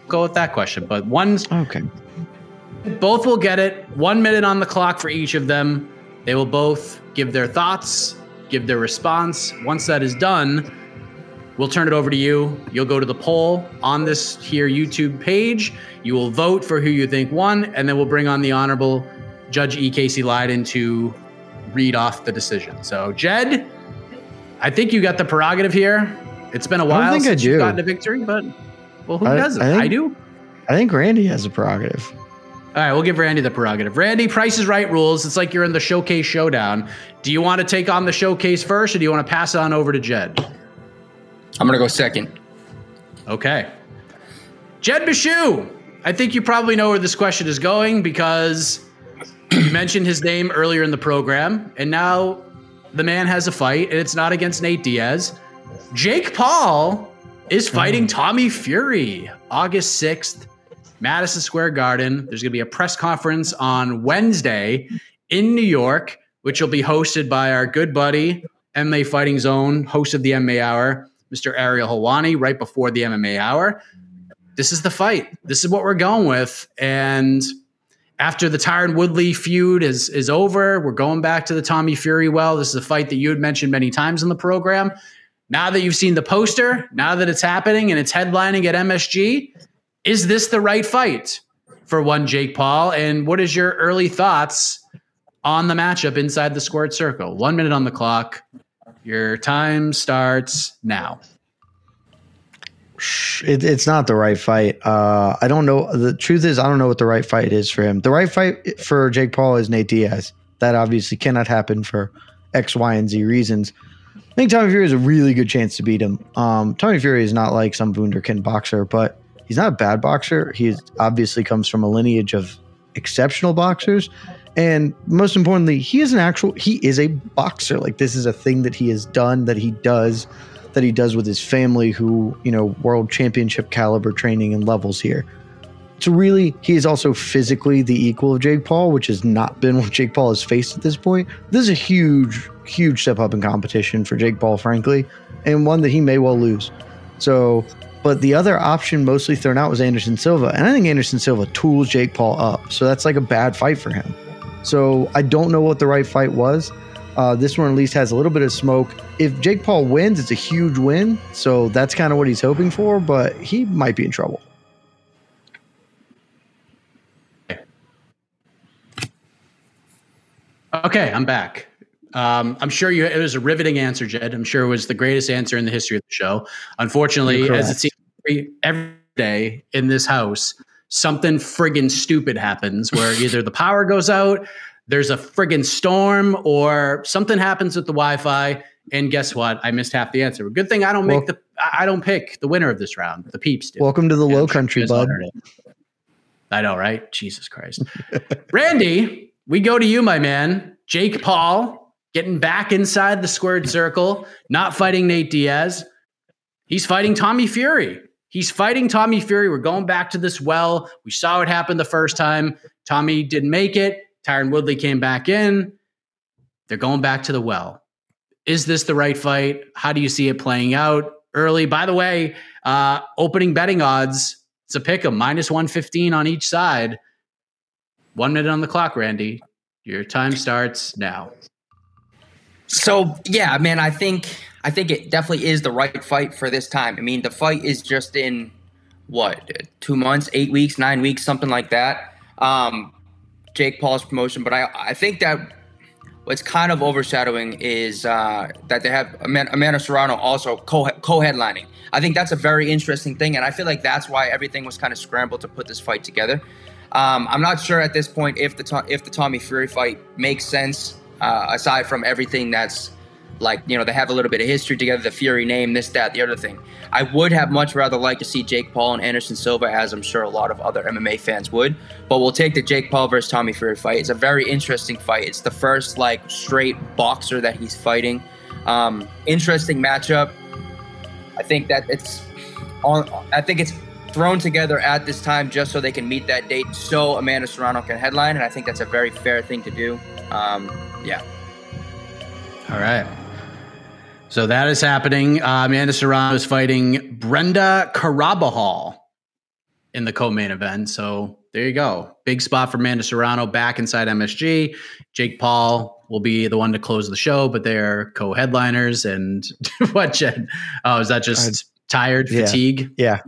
Go with that question. But one's Okay. both will get it. One minute on the clock for each of them. They will both give their thoughts, give their response. Once that is done, we'll turn it over to you. You'll go to the poll on this here YouTube page. You will vote for who you think won, and then we'll bring on the honorable Judge E. Casey Leydon to read off the decision. So, Jed, I think you got the prerogative here. It's been a while think I since you've do. gotten a victory, but well, who I- doesn't? I think- I do. I think Randy has a prerogative. All right, we'll give Randy the prerogative. Randy, Price is Right rules. It's like you're in the showcase showdown. Do you want to take on the showcase first, or do you want to pass it on over to Jed? I'm gonna go second. Okay. Jed Meshew. I think you probably know where this question is going because you mentioned his name earlier in the program, and now the man has a fight, and it's not against Nate Diaz. Jake Paul is fighting Tommy Fury August 6th, Madison Square Garden. There's going to be a press conference on Wednesday in New York, which will be hosted by our good buddy, MMA Fighting Zone, host of the MMA Hour, Mr. Ariel Helwani, right before the MMA Hour. This is the fight. This is what we're going with. And after the Tyron Woodley feud is is over, we're going back to the Tommy Fury well. This is a fight that you had mentioned many times in the program. Now that you've seen the poster, now that it's happening and it's headlining at MSG, is this the right fight for one Jake Paul? And what is your early thoughts on the matchup inside the squared circle? One minute on the clock. Your time starts now. It, it's not the right fight. Uh, I don't know. The truth is, I don't know what the right fight is for him. The right fight for Jake Paul is Nate Diaz. That obviously cannot happen for X, Y, and Z reasons. I think Tommy Fury has a really good chance to beat him. Um, Tommy Fury is not like some wunderkind boxer, but he's not a bad boxer. He obviously comes from a lineage of exceptional boxers. And most importantly, he is an actual, he is a boxer. Like this is a thing that he has done, that he does, that he does with his family, who, you know, world championship caliber training and levels here. So really, he is also physically the equal of Jake Paul, which has not been what Jake Paul has faced at this point. This is a huge, huge step up in competition for Jake Paul, frankly, and one that he may well lose. So, but the other option mostly thrown out was Anderson Silva, and I think Anderson Silva tools Jake Paul up. So that's like a bad fight for him. So I don't know what the right fight was. Uh, this one at least has a little bit of smoke. If Jake Paul wins, it's a huge win. So that's kind of what he's hoping for, but he might be in trouble. Okay, I'm back. Um, I'm sure you. It was a riveting answer, Jed. I'm sure it was the greatest answer in the history of the show. Unfortunately, as it seems every, every day in this house, something friggin' stupid happens where either the power goes out, there's a friggin' storm, or something happens with the Wi-Fi. And guess what? I missed half the answer. Good thing I don't make Well- the. I don't pick the winner of this round. The peeps do. Welcome to the Yeah, low sure country, bud. I know, right? Jesus Christ. Randy, we go to you, my man. Jake Paul getting back inside the squared circle, not fighting Nate Diaz. He's fighting Tommy Fury. He's fighting Tommy Fury. We're going back to this well. We saw what happened the first time. Tommy didn't make it. Tyron Woodley came back in. They're going back to the well. Is this the right fight? How do you see it playing out early? By the way, uh, opening betting odds, it's a pick of 115 on each side. One minute on the clock, Randy. Your time starts now. So yeah, man, I think I think it definitely is the right fight for this time. I mean, the fight is just in what two months, eight weeks, nine weeks, something like that. Um, Jake Paul's promotion, but I I think that what's kind of overshadowing is uh, that they have Amanda, Serrano also co co-headlining. I think that's a very interesting thing, and I feel like that's why everything was kind of scrambled to put this fight together. Um, I'm not sure at this point if the if the Tommy Fury fight makes sense uh, aside from everything that's like you know they have a little bit of history together the fury name this that the other thing. I would have much rather liked to see jake paul and anderson silva as i'm sure a lot of other mma fans would. But we'll take the jake paul versus tommy fury fight. It's a very interesting fight. It's the first like straight boxer that he's fighting. Um, interesting matchup. I think that it's on i think it's thrown together at this time just so they can meet that date so amanda serrano can headline and i think that's a very fair thing to do um, yeah All right. So that is happening. Uh, Amanda Serrano is fighting Brenda Carabajal in the co-main event. So there you go. Big spot for Amanda Serrano back inside MSG. Jake Paul will be the one to close the show, but they're co-headliners. And what, Jed? Oh, is that just tired, yeah. fatigue? Yeah.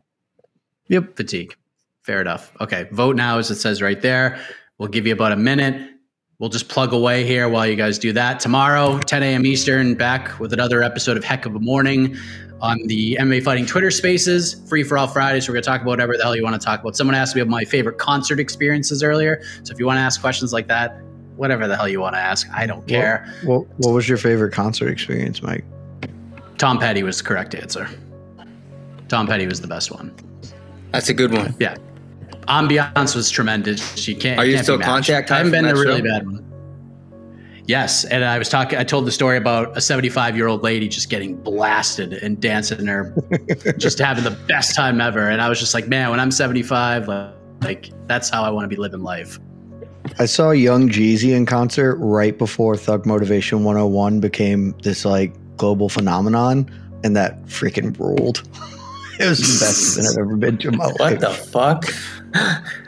Yep. Fatigue. Fair enough. Okay. Vote now, as it says right there. We'll give you about a minute. We'll just plug away here while you guys do that. Tomorrow, 10 a.m. Eastern, back with another episode of Heck of a Morning on the MMA Fighting Twitter Spaces, free for all Fridays. We're going to talk about whatever the hell you want to talk about. Someone asked me about my favorite concert experiences earlier. So if you want to ask questions like that, whatever the hell you want to ask, I don't care. What, what was your favorite concert experience, Mike? Tom Petty was the correct answer. Tom Petty was the best one. That's a good one Yeah. Ambiance was tremendous. You can't. Are you can't still matched. contact I haven't been from a that really show? bad one. Yes, and I was talking. I told the story about a 75 year old lady just getting blasted and dancing in her, just having the best time ever. And I was just like, man, when I'm 75, like, like that's how I want to be living life. I saw Young Jeezy in concert right before Thug Motivation 101 became this like global phenomenon, and that freaking ruled. it was the best event I've ever been to in my life. what the fuck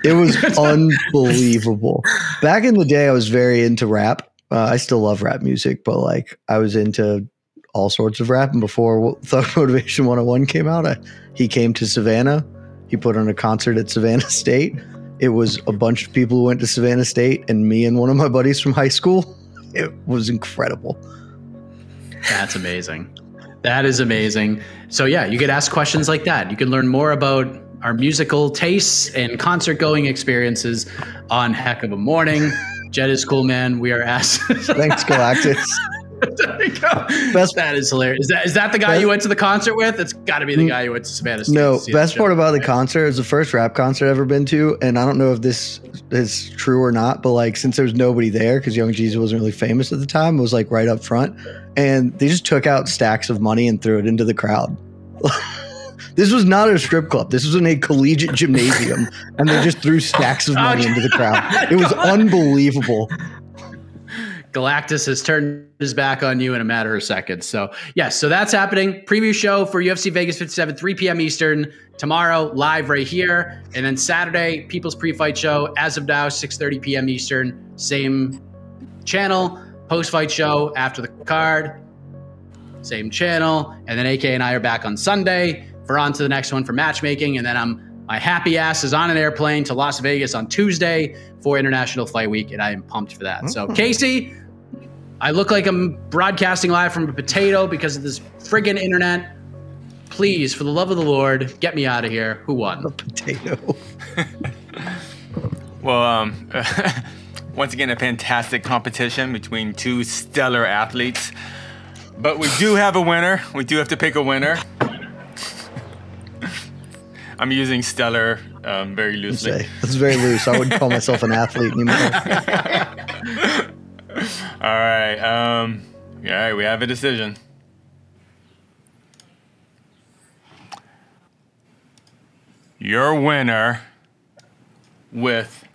It was unbelievable. Back in the day, I was very into rap. Uh, I still love rap music, but like I was into all sorts of rap. And before Thug Motivation 101 came out, I, he came to Savannah. He put on a concert at Savannah State. It was a bunch of people who went to Savannah State and me and one of my buddies from high school. It was incredible. That's amazing. That is amazing. So yeah, you could ask questions like that. You can learn more about our musical tastes and concert going experiences on Heck of a Morning. Jed is cool, man. We are asked. Thanks, Galactus. There you go. Best- that is hilarious. Is that is that the guy Best- you went to the concert with? It's got to be the mm. guy you went to Savannah State. No, to best part about the concert is the first rap concert I've ever been to, and I don't know if this is true or not, but like since there was nobody there because Young Jeezy wasn't really famous at the time, it was like right up front, and they just took out stacks of money and threw it into the crowd. this was not a strip club. This was in a collegiate gymnasium, and they just threw stacks of oh, money into the crowd. It was unbelievable. Galactus has turned his back on you in a matter of seconds. So, yes, so that's happening. Preview show for UFC Vegas 57, 3 p.m. Eastern tomorrow, live right here. And then Saturday, People's Pre-Fight Show, as of now, 6.30 p.m. Eastern, same channel. Post-fight show after the card, same channel. And then AK and I are back on Sunday for on to the next one for matchmaking. And then I'm my happy ass is on an airplane to Las Vegas on Tuesday for International Fight Week, and I am pumped for that. So, mm-hmm. Casey, I look like I'm broadcasting live from a potato because of this friggin' internet. Please, for the love of the Lord, get me out of here. Who won? The potato. Well, um, once again, a fantastic competition between two stellar athletes. But we do have a winner. We do have to pick a winner. I'm using stellar um, very loosely. Say, That's very loose. I wouldn't call myself an athlete anymore. All right. Um, all right. We have a decision. Your winner with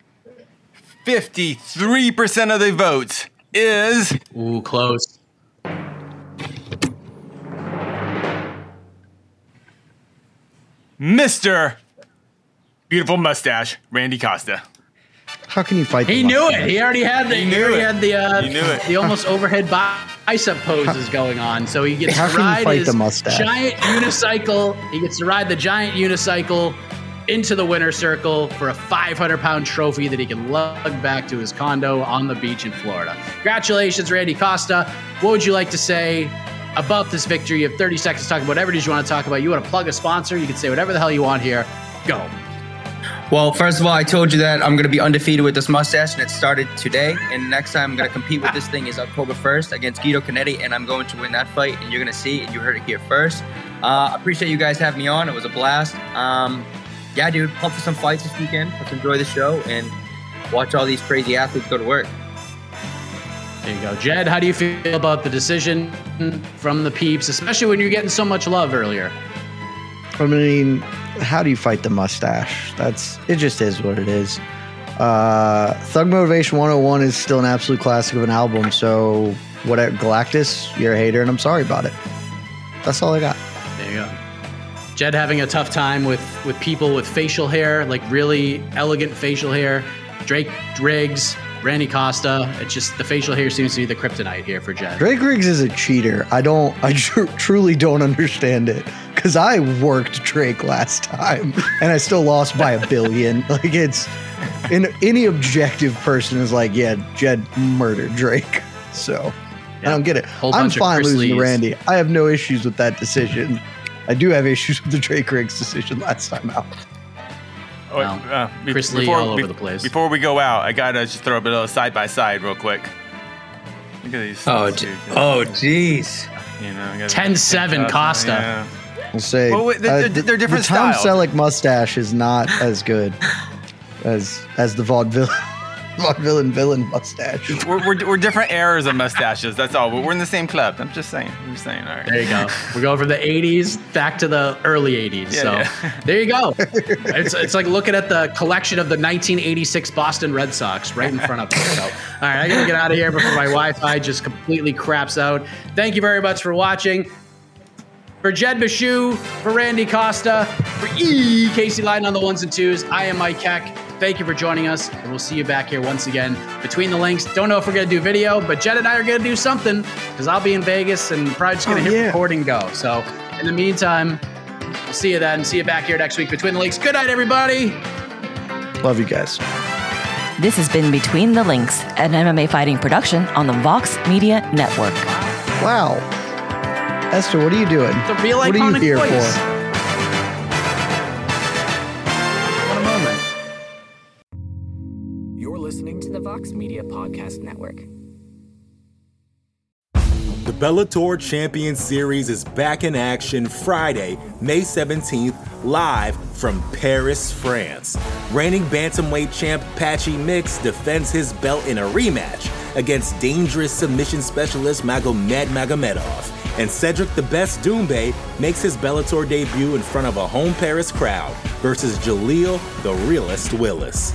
53% of the votes is Ooh, close. Mr. Beautiful Mustache, Randy Costa. How can you fight? the He knew mustache? it. He already had the. He He, knew already it. had the. Uh, He knew it. The almost overhead bicep poses going on. So he gets How to ride fight his the mustache? giant unicycle. He gets to ride the giant unicycle into the winner circle for a 500 pound trophy that he can lug back to his condo on the beach in Florida. Congratulations, Randy Costa. What would you like to say about this victory? You have 30 seconds to talk about whatever it is you want to talk about. You want to plug a sponsor, you can say whatever the hell you want here. Go. Well, first of all, I told you that I'm going to be undefeated with this mustache, and it started today. And next time I'm going to compete with this thing is October 1st against Guido Cannetti, and I'm going to win that fight. And you're going to see, and you heard it here first. Uh, appreciate you guys having me on. It was a blast. Um, yeah, dude, pump for some fights this weekend. Let's enjoy the show and watch all these crazy athletes go to work. There you go. Jed, how do you feel about the decision from the peeps, especially when you're getting so much love earlier? I mean, how do you fight the mustache? That's it. Just is what it is. Uh, Thug Motivation 101 is still an absolute classic of an album. So, what Galactus, you're a hater, and I'm sorry about it. That's all I got. There you go. Jed having a tough time with with people with facial hair, like really elegant facial hair. Drake Riggs, Randy Costa. It's just the facial hair seems to be the kryptonite here for Jed. Drake Riggs is a cheater. I don't. I tr- truly don't understand it because I worked Drake last time and I still lost by a billion. like it's, in any objective person is like, yeah, Jed murdered Drake. So I don't get it. I'm fine losing to Randy. I have no issues with that decision. I do have issues with the Drake Riggs decision last time out. Oh, Well, uh, be- Chris Lee all over the place. Before we go out, I gotta just throw a bit of side by side real quick. Look at these. Oh, dude. gee- oh, jeez. You know, 10-7 Costa. Yeah. We'll say Well, wait, they're- uh, they're- they're different the Tom styles. Selleck mustache is not as good as as the vaudeville vaudevillain villain mustache. We're, we're, we're different eras of mustaches. That's all. But we're in the same club. I'm just saying. I'm just saying. All right. There you go. We're going from the 80s back to the early 80s. Yeah, so yeah. there you go. It's, it's like looking at the collection of the 1986 Boston Red Sox right in front of us. So, all right, I gotta get out of here before my Wi-Fi just completely craps out. Thank you very much for watching. For Jed Meshew, for Randy Costa, for E. Casey Leydon on the ones and twos, I am Mike Heck. Thank you for joining us, and we'll see you back here once again between the links. Don't know if we're gonna do video, but Jed and I are gonna do something because I'll be in Vegas and probably just gonna Oh, hit yeah. record and go. So in the meantime, we'll see you then. See you back here next week between the links. Good night, everybody. Love you guys. This has been Between the Links, an MMA fighting production on the Vox Media Network. Wow, Esther, what are you doing? The real what are you iconic here voice. for? Media Podcast Network. The Bellator Champion Series is back in action Friday, May 17th, live from Paris, France. Reigning bantamweight champ Patchy Mix defends his belt in a rematch against dangerous submission specialist Magomed Magomedov. And Cedric the Best Doumbé makes his Bellator debut in front of a home Paris crowd versus Jaleel the Realist Willis.